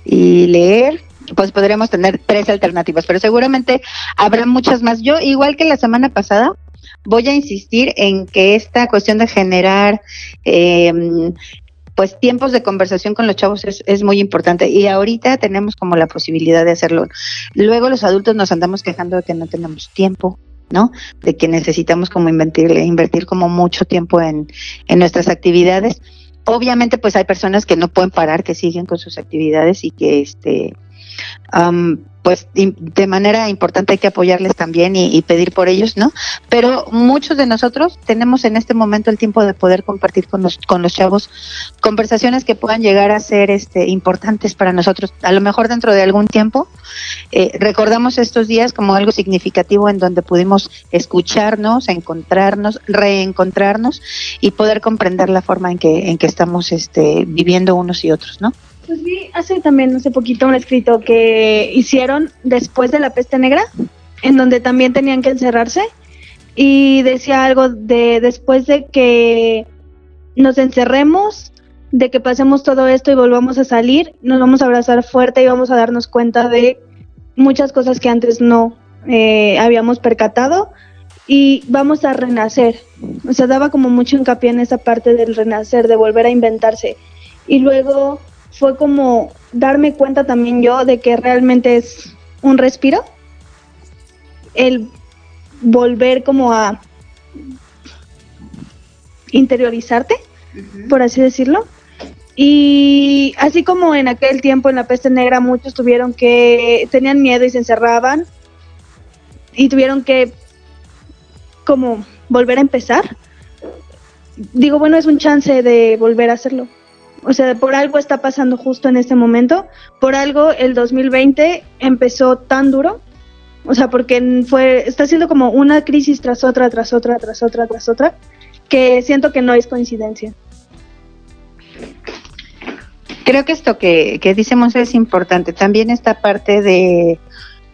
y leer, pues podríamos tener tres alternativas, pero seguramente habrá muchas más. Yo, igual que la semana pasada, voy a insistir en que esta cuestión de generar eh, pues tiempos de conversación con los chavos es, es muy importante y ahorita tenemos como la posibilidad de hacerlo. Luego los adultos nos andamos quejando de que no tenemos tiempo, ¿no? De que necesitamos como invertir, invertir como mucho tiempo en, en nuestras actividades. Obviamente, pues hay personas que no pueden parar, que siguen con sus actividades y que, este, pues de manera importante hay que apoyarles también y, y pedir por ellos, ¿no? Pero muchos de nosotros tenemos en este momento el tiempo de poder compartir con los, con los chavos conversaciones que puedan llegar a ser este, importantes para nosotros. A lo mejor dentro de algún tiempo eh, recordamos estos días como algo significativo en donde pudimos escucharnos, encontrarnos, reencontrarnos y poder comprender la forma en que, en que estamos este, viviendo unos y otros, ¿no? Pues vi hace también, hace poquito, un escrito que hicieron después de la peste negra, en donde también tenían que encerrarse, y decía algo de después de que nos encerremos, de que pasemos todo esto y volvamos a salir, nos vamos a abrazar fuerte y vamos a darnos cuenta de muchas cosas que antes no eh, habíamos percatado y vamos a renacer. O sea, daba como mucho hincapié en esa parte del renacer, de volver a inventarse. Y luego fue como darme cuenta también yo de que realmente es un respiro, el volver como a interiorizarte, por así decirlo. Y así como en aquel tiempo en la peste negra muchos tuvieron que, tenían miedo y se encerraban y tuvieron que como volver a empezar. Digo, bueno, es un chance de volver a hacerlo. O sea, por algo está pasando justo en este momento. Por algo el 2020 empezó tan duro. O sea, porque fue, está siendo como una crisis tras otra, tras otra, tras otra, tras otra, que siento que no es coincidencia. Creo que esto que, que dice Monse es importante. También esta parte de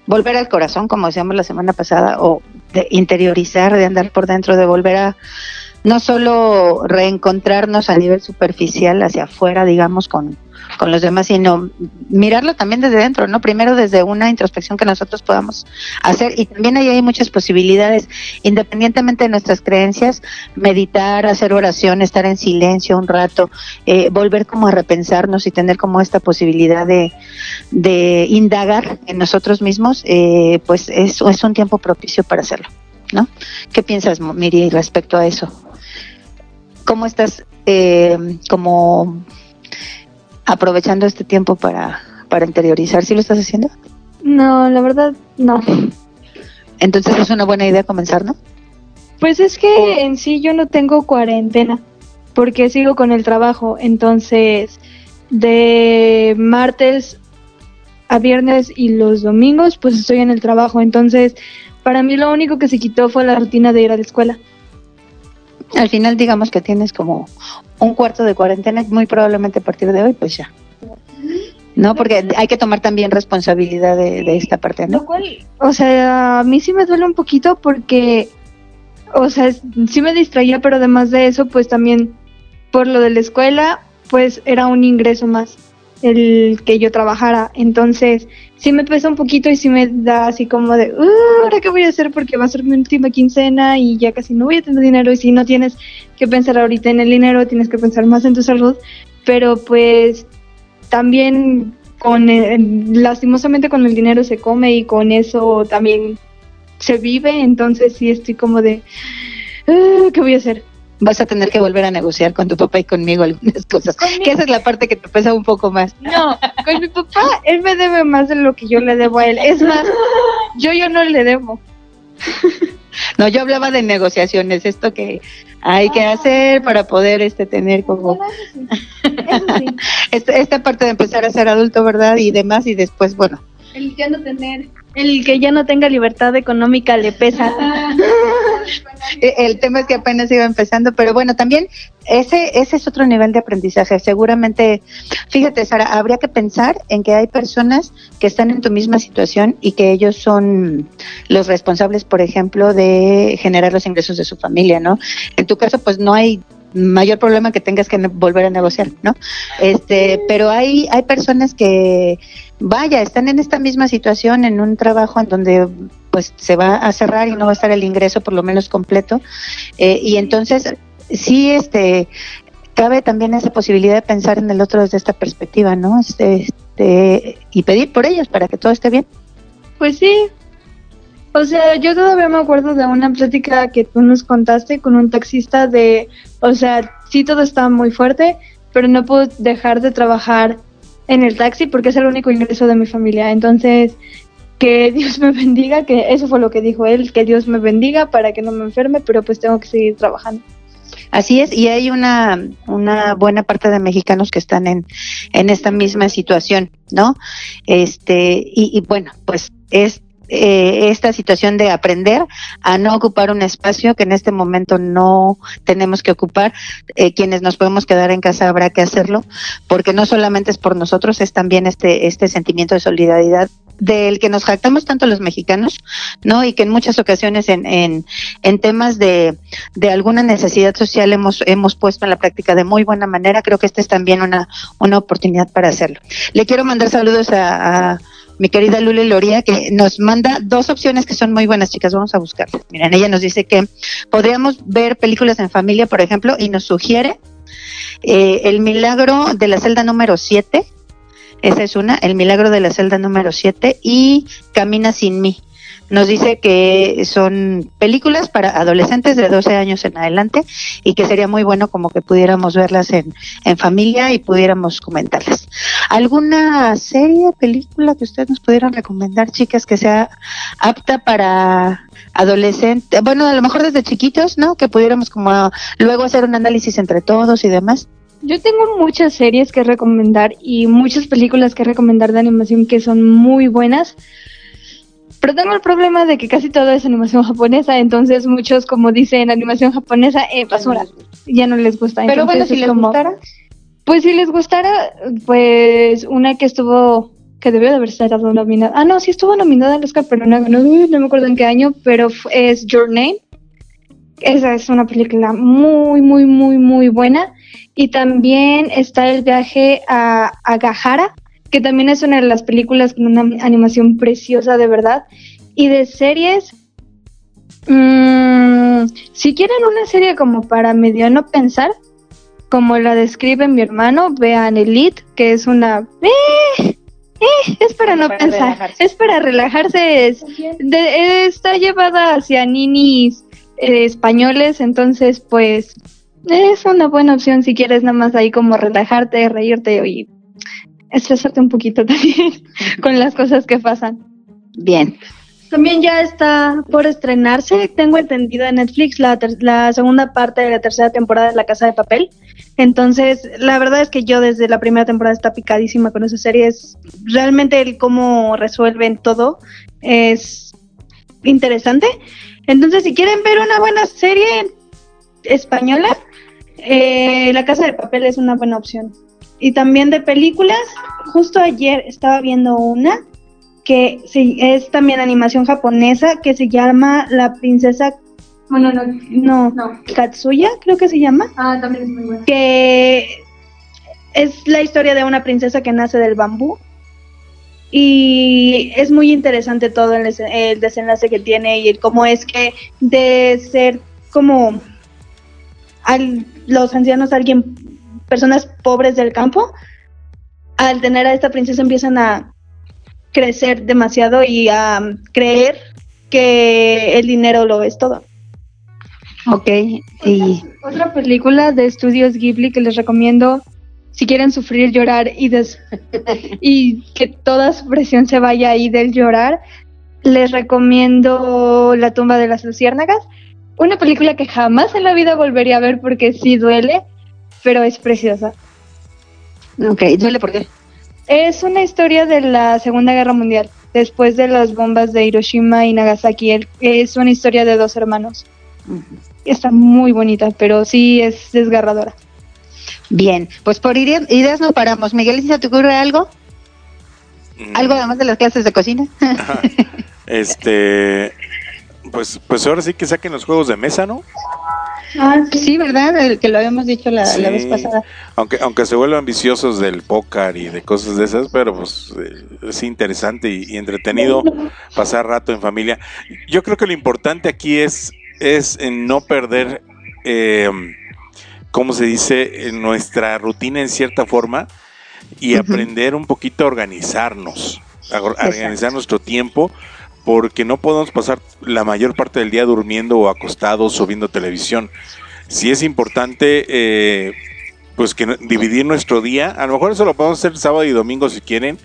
volver al corazón, como decíamos la semana pasada, o de interiorizar, de andar por dentro, de volver a no solo reencontrarnos a nivel superficial hacia afuera, digamos, con, con los demás, sino mirarlo también desde dentro, ¿no? Primero desde una introspección que nosotros podamos hacer y también ahí hay muchas posibilidades, independientemente de nuestras creencias, meditar, hacer oración, estar en silencio un rato, eh, volver como a repensarnos y tener como esta posibilidad de, de indagar en nosotros mismos, eh, pues es, es un tiempo propicio para hacerlo, ¿no? ¿Qué piensas, Miri, respecto a eso? ¿Cómo estás eh, como aprovechando este tiempo para, para interiorizar? ¿Sí lo estás haciendo? No, la verdad, no. Entonces es una buena idea comenzar, ¿no? Pues es que en sí yo no tengo cuarentena, porque sigo con el trabajo, entonces de martes a viernes y los domingos pues estoy en el trabajo, entonces para mí lo único que se quitó fue la rutina de ir a la escuela. Al final digamos que tienes como un cuarto de cuarentena, muy probablemente a partir de hoy pues ya. No, porque hay que tomar también responsabilidad de, de esta parte, ¿no? Lo cual, o sea, a mí sí me duele un poquito porque, o sea, sí me distraía, pero además de eso, pues también por lo de la escuela, pues era un ingreso más el que yo trabajara. Entonces, sí me pesa un poquito y sí me da así como de, "Uh, ¿ahora qué voy a hacer? Porque va a ser mi última quincena y ya casi no voy a tener dinero. Y si no tienes que pensar ahorita en el dinero, tienes que pensar más en tu salud. Pero pues también con el- lastimosamente con el dinero se come y con eso también se vive, entonces sí estoy como de "Ah, ¿qué voy a hacer? Vas a tener que volver a negociar con tu papá y conmigo algunas cosas. Conmigo. Que esa es la parte que te pesa un poco más. No, con mi papá él me debe más de lo que yo le debo a él. Es más, yo yo no le debo. No, yo hablaba de negociaciones, esto que hay que hacer para poder este tener como Eso sí. esta, esta parte de empezar a ser adulto, ¿verdad? Y demás y después, bueno, El ya no tener, el que ya no tenga libertad económica le pesa. Eh, El tema es que apenas iba empezando, pero bueno, también ese, ese es otro nivel de aprendizaje. Seguramente, fíjate, Sara, habría que pensar en que hay personas que están en tu misma situación y que ellos son los responsables, por ejemplo, de generar los ingresos de su familia, ¿no? En tu caso, pues no hay mayor problema que tengas que volver a negociar, ¿no? Este, pero hay, hay personas que, vaya, están en esta misma situación, en un trabajo en donde pues se va a cerrar y no va a estar el ingreso por lo menos completo. Eh, y entonces, sí, este, cabe también esa posibilidad de pensar en el otro desde esta perspectiva, ¿no? Este, este, y pedir por ellos para que todo esté bien. Pues sí. O sea, yo todavía me acuerdo de una plática que tú nos contaste con un taxista de, o sea, sí todo está muy fuerte, pero no puedo dejar de trabajar en el taxi porque es el único ingreso de mi familia. Entonces, que Dios me bendiga, que eso fue lo que dijo él, que Dios me bendiga para que no me enferme, pero pues tengo que seguir trabajando. Así es, y hay una, una buena parte de mexicanos que están en, en esta misma situación, ¿no? Este, y, y bueno, pues es eh, esta situación de aprender a no ocupar un espacio que en este momento no tenemos que ocupar. Eh, quienes nos podemos quedar en casa habrá que hacerlo, porque no solamente es por nosotros, es también este, este sentimiento de solidaridad del que nos jactamos tanto los mexicanos, ¿no? Y que en muchas ocasiones en, en, en temas de, de alguna necesidad social hemos, hemos puesto en la práctica de muy buena manera. Creo que esta es también una, una oportunidad para hacerlo. Le quiero mandar saludos a, a mi querida Lule Loría, que nos manda dos opciones que son muy buenas, chicas. Vamos a buscarlas. Miren, ella nos dice que podríamos ver películas en familia, por ejemplo, y nos sugiere eh, El milagro de la celda número 7. Esa es una, El milagro de la celda número 7 y Camina sin mí. Nos dice que son películas para adolescentes de 12 años en adelante y que sería muy bueno como que pudiéramos verlas en, en familia y pudiéramos comentarlas. ¿Alguna serie, película que ustedes nos pudieran recomendar, chicas, que sea apta para adolescentes? Bueno, a lo mejor desde chiquitos, ¿no? Que pudiéramos como luego hacer un análisis entre todos y demás. Yo tengo muchas series que recomendar y muchas películas que recomendar de animación que son muy buenas. Pero tengo el problema de que casi todo es animación japonesa, entonces muchos, como dicen, animación japonesa, eh, basura, ya no les gusta. Pero bueno, si es les como- gustara. Pues si les gustara, pues una que estuvo, que debió de haber estado nominada. Ah, no, sí estuvo nominada al Oscar, pero no, no, no me acuerdo en qué año, pero es Your Name. Esa es una película muy, muy, muy, muy buena. Y también está el viaje a, a Gajara, que también es una de las películas con una animación preciosa de verdad. Y de series, mm, si quieren una serie como para medio no pensar, como la describe mi hermano, vean Elite, que es una... ¡Eh! ¡Eh! Es para no Para pensar, relajarse. es para relajarse, es, de- está llevada hacia ninis eh, españoles, entonces pues es una buena opción si quieres nada más ahí como relajarte, reírte y estresarte un poquito también con las cosas que pasan. Bien. También ya está por estrenarse, tengo entendido en Netflix, la, ter- la segunda parte de la tercera temporada de La Casa de Papel. Entonces, la verdad es que yo desde la primera temporada está picadísima con esa serie. Es realmente el cómo resuelven todo es interesante. Entonces, si quieren ver una buena serie española, eh, La Casa de Papel es una buena opción. Y también de películas, justo ayer estaba viendo una que sí, es también animación japonesa que se llama La Princesa Bueno, no, no, no. Katsuya, creo que se llama, Ah, también es muy buena. que es la historia de una princesa que nace del bambú. Y es muy interesante todo el, el desenlace que tiene y el cómo es que de ser como al- los ancianos, alguien, personas pobres del campo, al tener a esta princesa empiezan a crecer demasiado y a creer que el dinero lo es todo. Ok. Y Otra película de estudios Ghibli que les recomiendo si quieren sufrir, llorar y, des- y que toda su presión se vaya ahí del llorar, les recomiendo La tumba de las luciérnagas. Una película que jamás en la vida volvería a ver porque sí duele, pero es preciosa. ok, duele por qué. Es una historia de la Segunda Guerra Mundial, después de las bombas de Hiroshima y Nagasaki. El- Es una historia de dos hermanos. Está muy bonita, pero sí es desgarradora. Bien, pues por ide- ideas no paramos. Miguel, ¿se te ocurre algo? Mm, ¿Algo además de las clases de cocina? Este, pues, pues ahora sí que saquen los juegos de mesa, ¿no? Sí, ¿verdad? El que lo habíamos dicho la, vez pasada. Aunque, aunque se vuelvan viciosos del póker y de cosas de esas, pero pues eh, es interesante y, y entretenido pasar rato en familia. Yo creo que lo importante aquí es, es en no perder, eh, ¿cómo se dice?, en nuestra rutina en cierta forma y aprender un poquito a organizarnos, a or- a organizar nuestro tiempo, porque no podemos pasar la mayor parte del día durmiendo o acostados o viendo televisión. Si es importante, eh, pues que dividir nuestro día, a lo mejor eso lo podemos hacer sábado y domingo si quieren,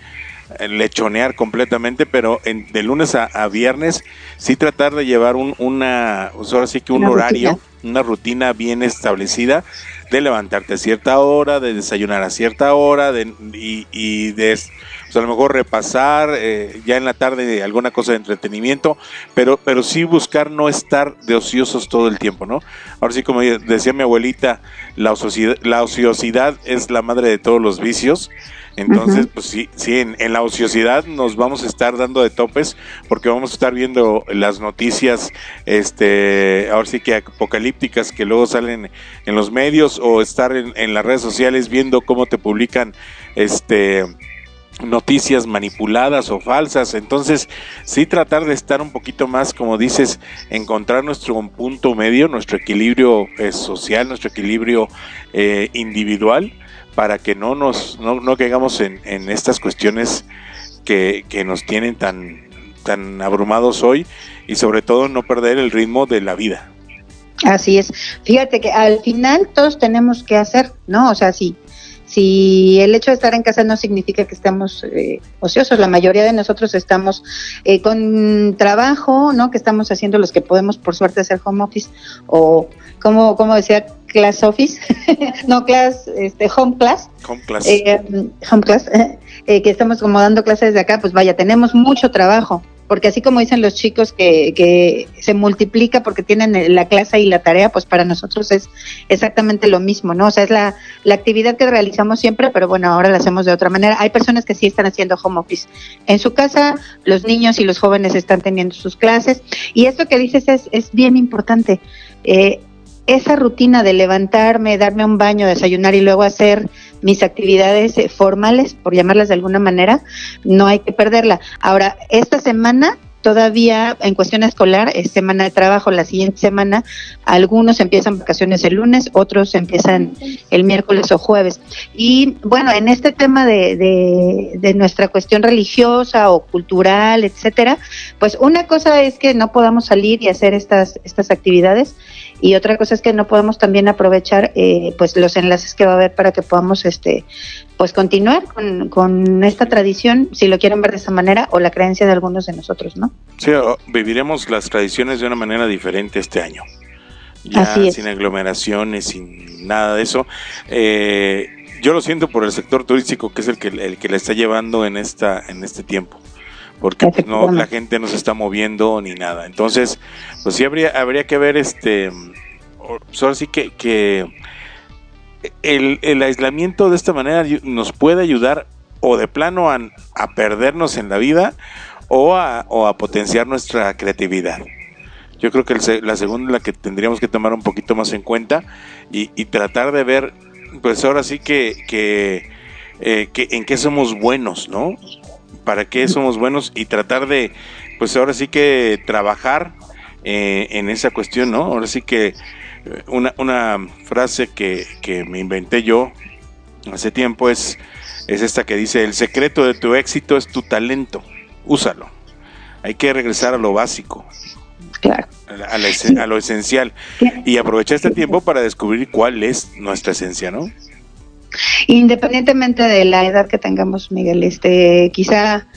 eh, lechonear completamente, pero en- de lunes a, a viernes sí tratar de llevar un, una, pues ahora sí que un Una horario, rutina. una rutina bien establecida de levantarte a cierta hora, de desayunar a cierta hora, de, y, y de pues, a lo mejor repasar eh, ya en la tarde alguna cosa de entretenimiento, pero, pero sí buscar no estar de ociosos todo el tiempo, ¿no? Ahora sí, como decía mi abuelita, la ociosidad, la ociosidad es la madre de todos los vicios. Entonces, pues sí, sí en, en la ociosidad nos vamos a estar dando de topes porque vamos a estar viendo las noticias, este, ahora sí que apocalípticas que luego salen en los medios o estar en, en las redes sociales viendo cómo te publican, este, noticias manipuladas o falsas. Entonces, sí tratar de estar un poquito más, como dices, encontrar nuestro punto medio, nuestro equilibrio eh, social, nuestro equilibrio eh, individual, para que no nos no, no caigamos en, en estas cuestiones que, que nos tienen tan, tan abrumados hoy y sobre todo no perder el ritmo de la vida. Así es. Fíjate que al final todos tenemos que hacer, ¿no? O sea, si, si el hecho de estar en casa no significa que estamos eh, ociosos, la mayoría de nosotros estamos eh, con trabajo, ¿no? Que estamos haciendo los que podemos, por suerte, hacer home office o, como, como decía, class office, no class, este, home class. Home class. Eh, home class, eh, que estamos como dando clases de acá, pues vaya, tenemos mucho trabajo, porque así como dicen los chicos que, que se multiplica porque tienen la clase y la tarea, pues para nosotros es exactamente lo mismo, ¿no? O sea, es la, la actividad que realizamos siempre, pero bueno, ahora la hacemos de otra manera. Hay personas que sí están haciendo home office en su casa, los niños y los jóvenes están teniendo sus clases, y esto que dices es, es bien importante. eh, esa rutina de levantarme, darme un baño, desayunar y luego hacer mis actividades eh, formales, por llamarlas de alguna manera, no hay que perderla. Ahora, esta semana todavía en cuestión escolar es semana de trabajo, la siguiente semana algunos empiezan vacaciones el lunes, otros empiezan el miércoles o jueves. Y bueno, en este tema de, de, de nuestra cuestión religiosa o cultural, etcétera, pues una cosa es que no podamos salir y hacer estas, estas actividades y otra cosa es que no podemos también aprovechar eh, pues los enlaces que va a haber para que podamos este pues continuar con, con, esta tradición si lo quieren ver de esa manera o la creencia de algunos de nosotros no sí viviremos las tradiciones de una manera diferente este año. Ya sin aglomeraciones sin nada de eso. Eh, yo lo siento por el sector turístico que es el que el que le está llevando en esta en este tiempo porque pues, no la gente no se está moviendo ni nada. Entonces, pues sí habría habría que ver este pues ahora sí que, que el, el, aislamiento de esta manera nos puede ayudar o de plano a, a perdernos en la vida o a, o a, potenciar nuestra creatividad. Yo creo que la segunda es la que tendríamos que tomar un poquito más en cuenta y, y tratar de ver, pues ahora sí que, que, eh, en qué somos buenos, ¿no? para qué somos buenos y tratar de, pues ahora sí que trabajar eh, en esa cuestión, ¿no? Ahora sí que una, una frase que, que, me inventé yo hace tiempo es, es esta que dice, el secreto de tu éxito es tu talento, úsalo. Hay que regresar a lo básico. Claro. A, a, a lo esencial. Y aprovechar este tiempo para descubrir cuál es nuestra esencia, ¿no? Independientemente de la edad que tengamos, Miguel, este, quizá,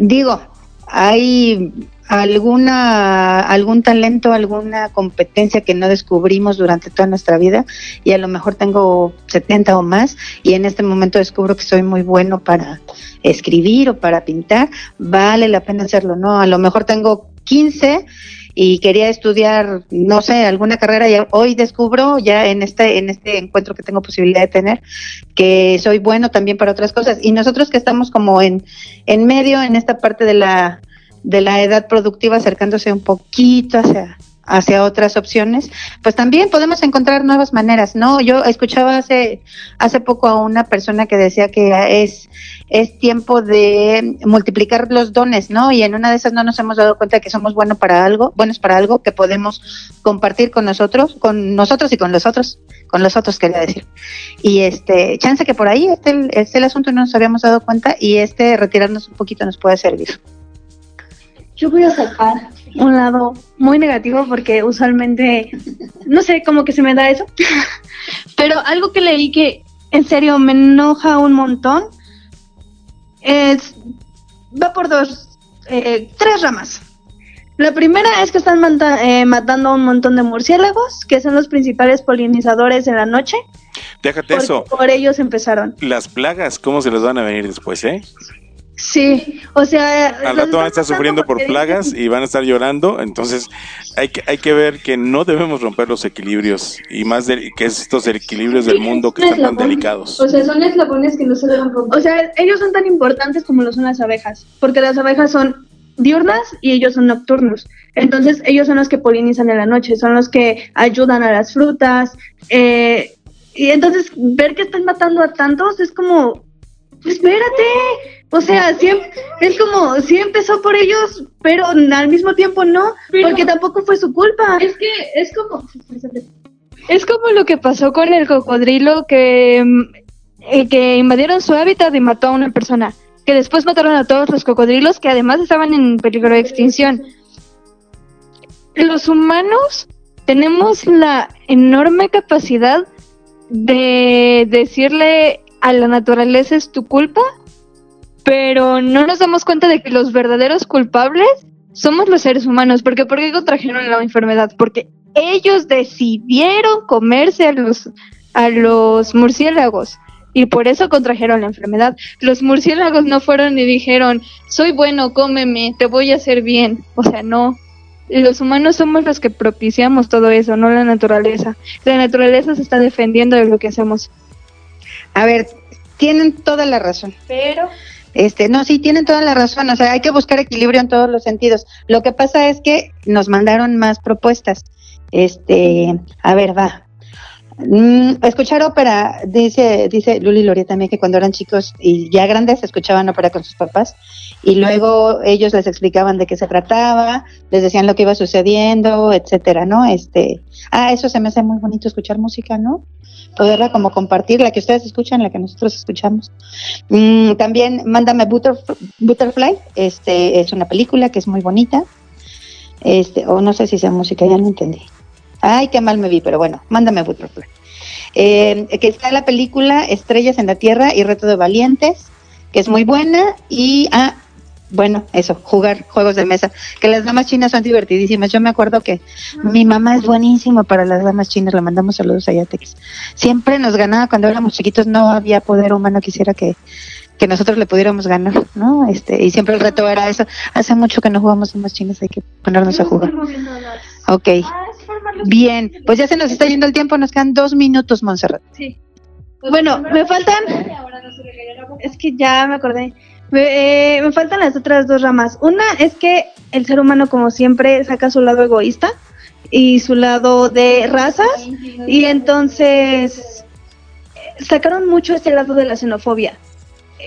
digo, hay alguna algún talento, alguna competencia que no descubrimos durante toda nuestra vida y a lo mejor tengo 70 o más y en este momento descubro que soy muy bueno para escribir o para pintar, vale la pena hacerlo, ¿no? A lo mejor tengo 15 y quería estudiar, no sé, alguna carrera y hoy descubro ya en este, en este encuentro que tengo posibilidad de tener que soy bueno también para otras cosas. Y nosotros que estamos como en, en medio, en esta parte de la, de la edad productiva, acercándose un poquito hacia, hacia otras opciones, pues también podemos encontrar nuevas maneras, ¿no? Yo escuchaba hace, hace poco a una persona que decía que es, es tiempo de multiplicar los dones, ¿no? Y en una de esas no nos hemos dado cuenta que somos buenos para algo, buenos para algo que podemos compartir con nosotros, con nosotros y con los otros, con los otros quería decir. Y este, chance que por ahí este, este el asunto no nos habíamos dado cuenta y este retirarnos un poquito nos puede servir. Yo voy a sacar un lado muy negativo porque usualmente, no sé, como que se me da eso. Pero algo que leí que en serio me enoja un montón es, va por dos, eh, tres ramas. La primera es que están mata eh, matando a un montón de murciélagos, que son los principales polinizadores en la noche. Déjate eso. Por ellos empezaron. Las plagas, ¿cómo se les van a venir después, eh? Sí, o sea... Al rato van a estar sufriendo por plagas y van a estar llorando, entonces hay que, hay que ver que no debemos romper los equilibrios y más de, que estos equilibrios del mundo que están tan delicados. O sea, son eslabones que no se deben romper. O sea, ellos son tan importantes como lo son las abejas, porque las abejas son diurnas y ellos son nocturnos. Entonces ellos son los que polinizan en la noche, son los que ayudan a las frutas. Eh, y entonces ver que están matando a tantos es como, espérate, o sea, siempre, es como, sí empezó por ellos, pero al mismo tiempo no, porque tampoco fue su culpa. Es que es como, es como lo que pasó con el cocodrilo que, eh, que invadieron su hábitat y mató a una persona, que después mataron a todos los cocodrilos que además estaban en peligro de extinción. Los humanos tenemos la enorme capacidad de decirle a la naturaleza es tu culpa pero no nos damos cuenta de que los verdaderos culpables somos los seres humanos. Porque ¿por qué contrajeron la enfermedad? Porque ellos decidieron comerse a los, a los murciélagos y por eso contrajeron la enfermedad. Los murciélagos no fueron y dijeron, soy bueno, cómeme, te voy a hacer bien. O sea, no. Los humanos somos los que propiciamos todo eso, no la naturaleza. La naturaleza se está defendiendo de lo que hacemos. A ver, tienen toda la razón. Pero este, no, sí, tienen toda la razón, o sea, hay que buscar equilibrio en todos los sentidos. Lo que pasa es que nos mandaron más propuestas Este, a ver, va. Mm, escuchar ópera, dice, dice Luli Loria también que cuando eran chicos y ya grandes escuchaban ópera con sus papás y luego ellos les explicaban de qué se trataba, les decían lo que iba sucediendo, etcétera, ¿no? Este, ah, eso se me hace muy bonito escuchar música, ¿no? Poderla como compartir, la que ustedes escuchan, la que nosotros escuchamos. Mm, también Mándame Butterfly, este, es una película que es muy bonita, este, o no sé si sea música, ya no entendí. Ay, qué mal me vi, pero bueno, mándame Butterfly. Eh, que está la película Estrellas en la Tierra y Reto de Valientes, que es muy buena. Y, ah, bueno, eso, jugar juegos de mesa. Que las damas chinas son divertidísimas. Yo me acuerdo que mi mamá es buenísima para las damas chinas. Le mandamos saludos a Yatex. Siempre nos ganaba cuando éramos chiquitos. No había poder humano que hiciera que, que nosotros le pudiéramos ganar, ¿no? Este, y siempre el reto era eso. Hace mucho que no jugamos damas chinas, hay que ponernos a jugar. Ok. Bien, pues ya se nos está yendo el tiempo, nos quedan dos minutos, Montserrat. Sí. Bueno, me faltan. Es que ya me acordé. Me, eh, me faltan las otras dos ramas. Una es que el ser humano, como siempre, saca su lado egoísta y su lado de razas. Y entonces sacaron mucho este lado de la xenofobia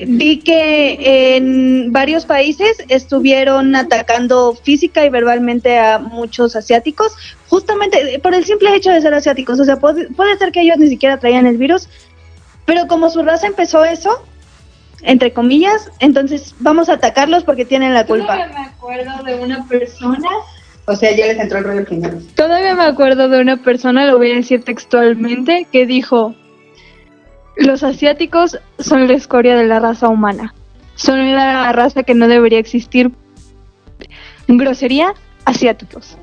vi que en varios países estuvieron atacando física y verbalmente a muchos asiáticos, justamente por el simple hecho de ser asiáticos. O sea, puede, ser que ellos ni siquiera traían el virus, pero como su raza empezó eso, entre comillas, entonces vamos a atacarlos porque tienen la culpa. Todavía me acuerdo de una persona. O sea, ya les entró el rollo final. Todavía me acuerdo de una persona, lo voy a decir textualmente, que dijo, los asiáticos son la escoria de la raza humana. Son la raza que no debería existir. Grosería, asiáticos.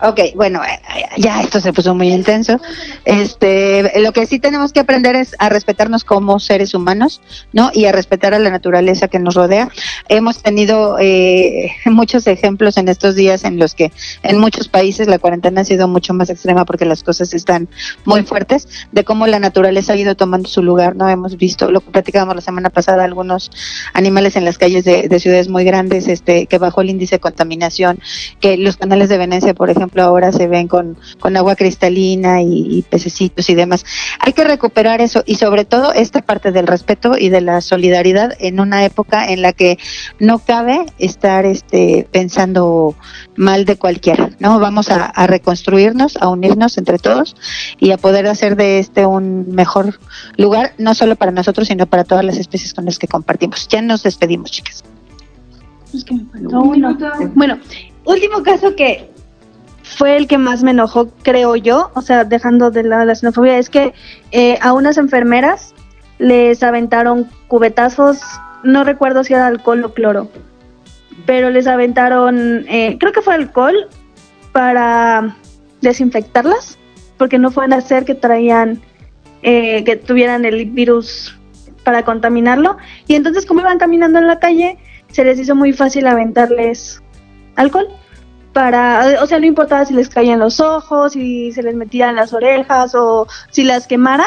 Ok, bueno, eh, ya esto se puso muy intenso. Este, lo que sí tenemos que aprender es a respetarnos como seres humanos, ¿no? Y a respetar a la naturaleza que nos rodea. Hemos tenido eh, muchos ejemplos en estos días en los que en muchos países la cuarentena ha sido mucho más extrema porque las cosas están muy fuertes, de cómo la naturaleza ha ido tomando su lugar, ¿no? Hemos visto, lo que platicábamos la semana pasada, algunos animales en las calles de, de ciudades muy grandes, este, que bajó el índice de contaminación, que los canales de Venecia, por ejemplo, ejemplo, ahora se ven con, con agua cristalina y, pececitos y demás. Hay que recuperar eso y sobre todo esta parte del respeto y de la solidaridad en una época en la que no cabe estar este, pensando mal de cualquiera, ¿no? Vamos a, a reconstruirnos, a unirnos entre todos y a poder hacer de este un mejor lugar, no solo para nosotros, sino para todas las especies con las que compartimos. Ya nos despedimos, chicas. Bueno, último caso que fue el que más me enojó, creo yo, o sea, dejando de lado la xenofobia, es que eh, a unas enfermeras les aventaron cubetazos, no recuerdo si era alcohol o cloro, pero les aventaron, eh, creo que fue alcohol para desinfectarlas, porque no fue a hacer que traían, eh, que tuvieran el virus para contaminarlo, y entonces como iban caminando en la calle, se les hizo muy fácil aventarles alcohol para, o sea, no importaba si les caían los ojos, si se les metían las orejas o si las quemara.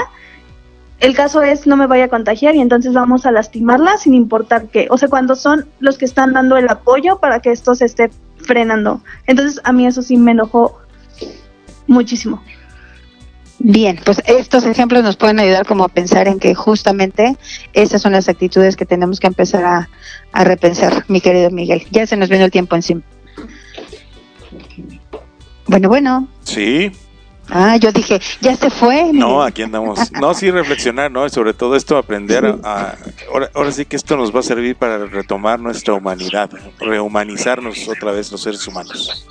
El caso es no me vaya a contagiar y entonces vamos a lastimarla sin importar qué. O sea, cuando son los que están dando el apoyo para que esto se esté frenando. Entonces a mí eso sí me enojó muchísimo. Bien, pues estos ejemplos nos pueden ayudar como a pensar en que justamente esas son las actitudes que tenemos que empezar a, a repensar, mi querido Miguel. Ya se nos viene el tiempo encima. Bueno, bueno. Sí. Ah, yo dije, ya se fue. No, aquí andamos. No, sí, reflexionar, ¿no? sobre todo esto, aprender a. ahora, ahora, sí que esto nos va a servir para retomar nuestra humanidad, rehumanizarnos otra vez los seres humanos.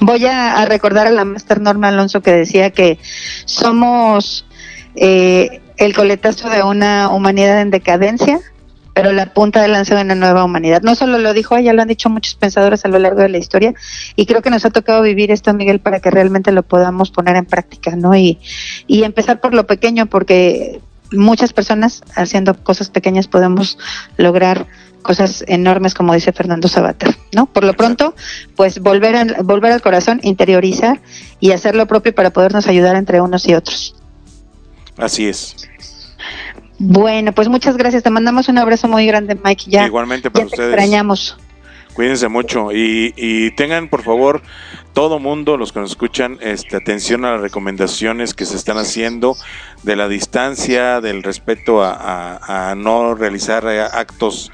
Voy a, recordar a la Master Norma Alonso que decía que somos eh, el coletazo de una humanidad en decadencia pero la punta de lanza de una nueva humanidad. No solo lo dijo ella, lo han dicho muchos pensadores a lo largo de la historia y creo que nos ha tocado vivir esto, Miguel, para que realmente lo podamos poner en práctica, ¿no? Y, y empezar por lo pequeño, porque muchas personas haciendo cosas pequeñas podemos lograr cosas enormes como dice Fernando Sabater, ¿no? Por lo pronto, pues volver a, volver al corazón, interiorizar y hacer lo propio para podernos ayudar entre unos y otros. Así es. Bueno, pues muchas gracias. Te mandamos un abrazo muy grande, Mike. Ya, Igualmente para ya te ustedes. extrañamos. Cuídense mucho y, y tengan por favor todo mundo, los que nos escuchan, este, atención a las recomendaciones que se están haciendo de la distancia, del respeto a, a- a no realizar eh, actos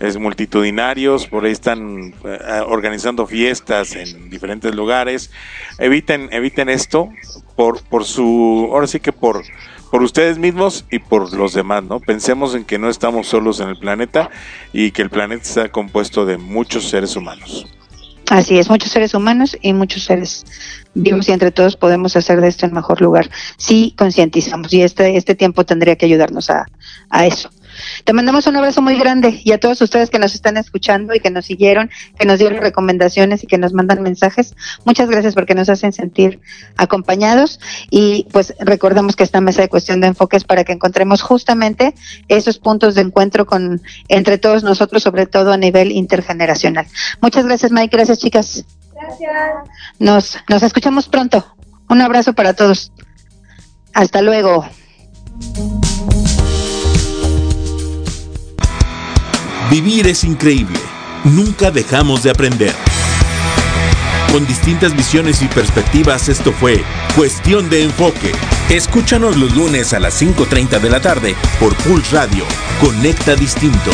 es, multitudinarios, por ahí están eh, organizando fiestas en diferentes lugares. Eviten, eviten esto por, por su, ahora sí que por, por ustedes mismos y por los demás, ¿no? Pensemos en que no estamos solos en el planeta y que el planeta está compuesto de muchos seres humanos. Así es, muchos seres humanos y muchos seres vivos y entre todos podemos hacer de esto el mejor lugar si concientizamos y este, este tiempo tendría que ayudarnos a, a eso. Te mandamos un abrazo muy grande y a todos ustedes que nos están escuchando y que nos siguieron, que nos dieron recomendaciones y que nos mandan mensajes. Muchas gracias porque nos hacen sentir acompañados y pues recordemos que esta mesa de cuestión de enfoque es para que encontremos justamente esos puntos de encuentro con entre todos nosotros, sobre todo a nivel intergeneracional. Muchas gracias Mike, gracias chicas. Gracias. Nos, nos escuchamos pronto. Un abrazo para todos. Hasta luego. Vivir es increíble. Nunca dejamos de aprender. Con distintas visiones y perspectivas, esto fue Cuestión de Enfoque. Escúchanos los lunes a las 5.30 de la tarde por Pulse Radio. Conecta Distinto.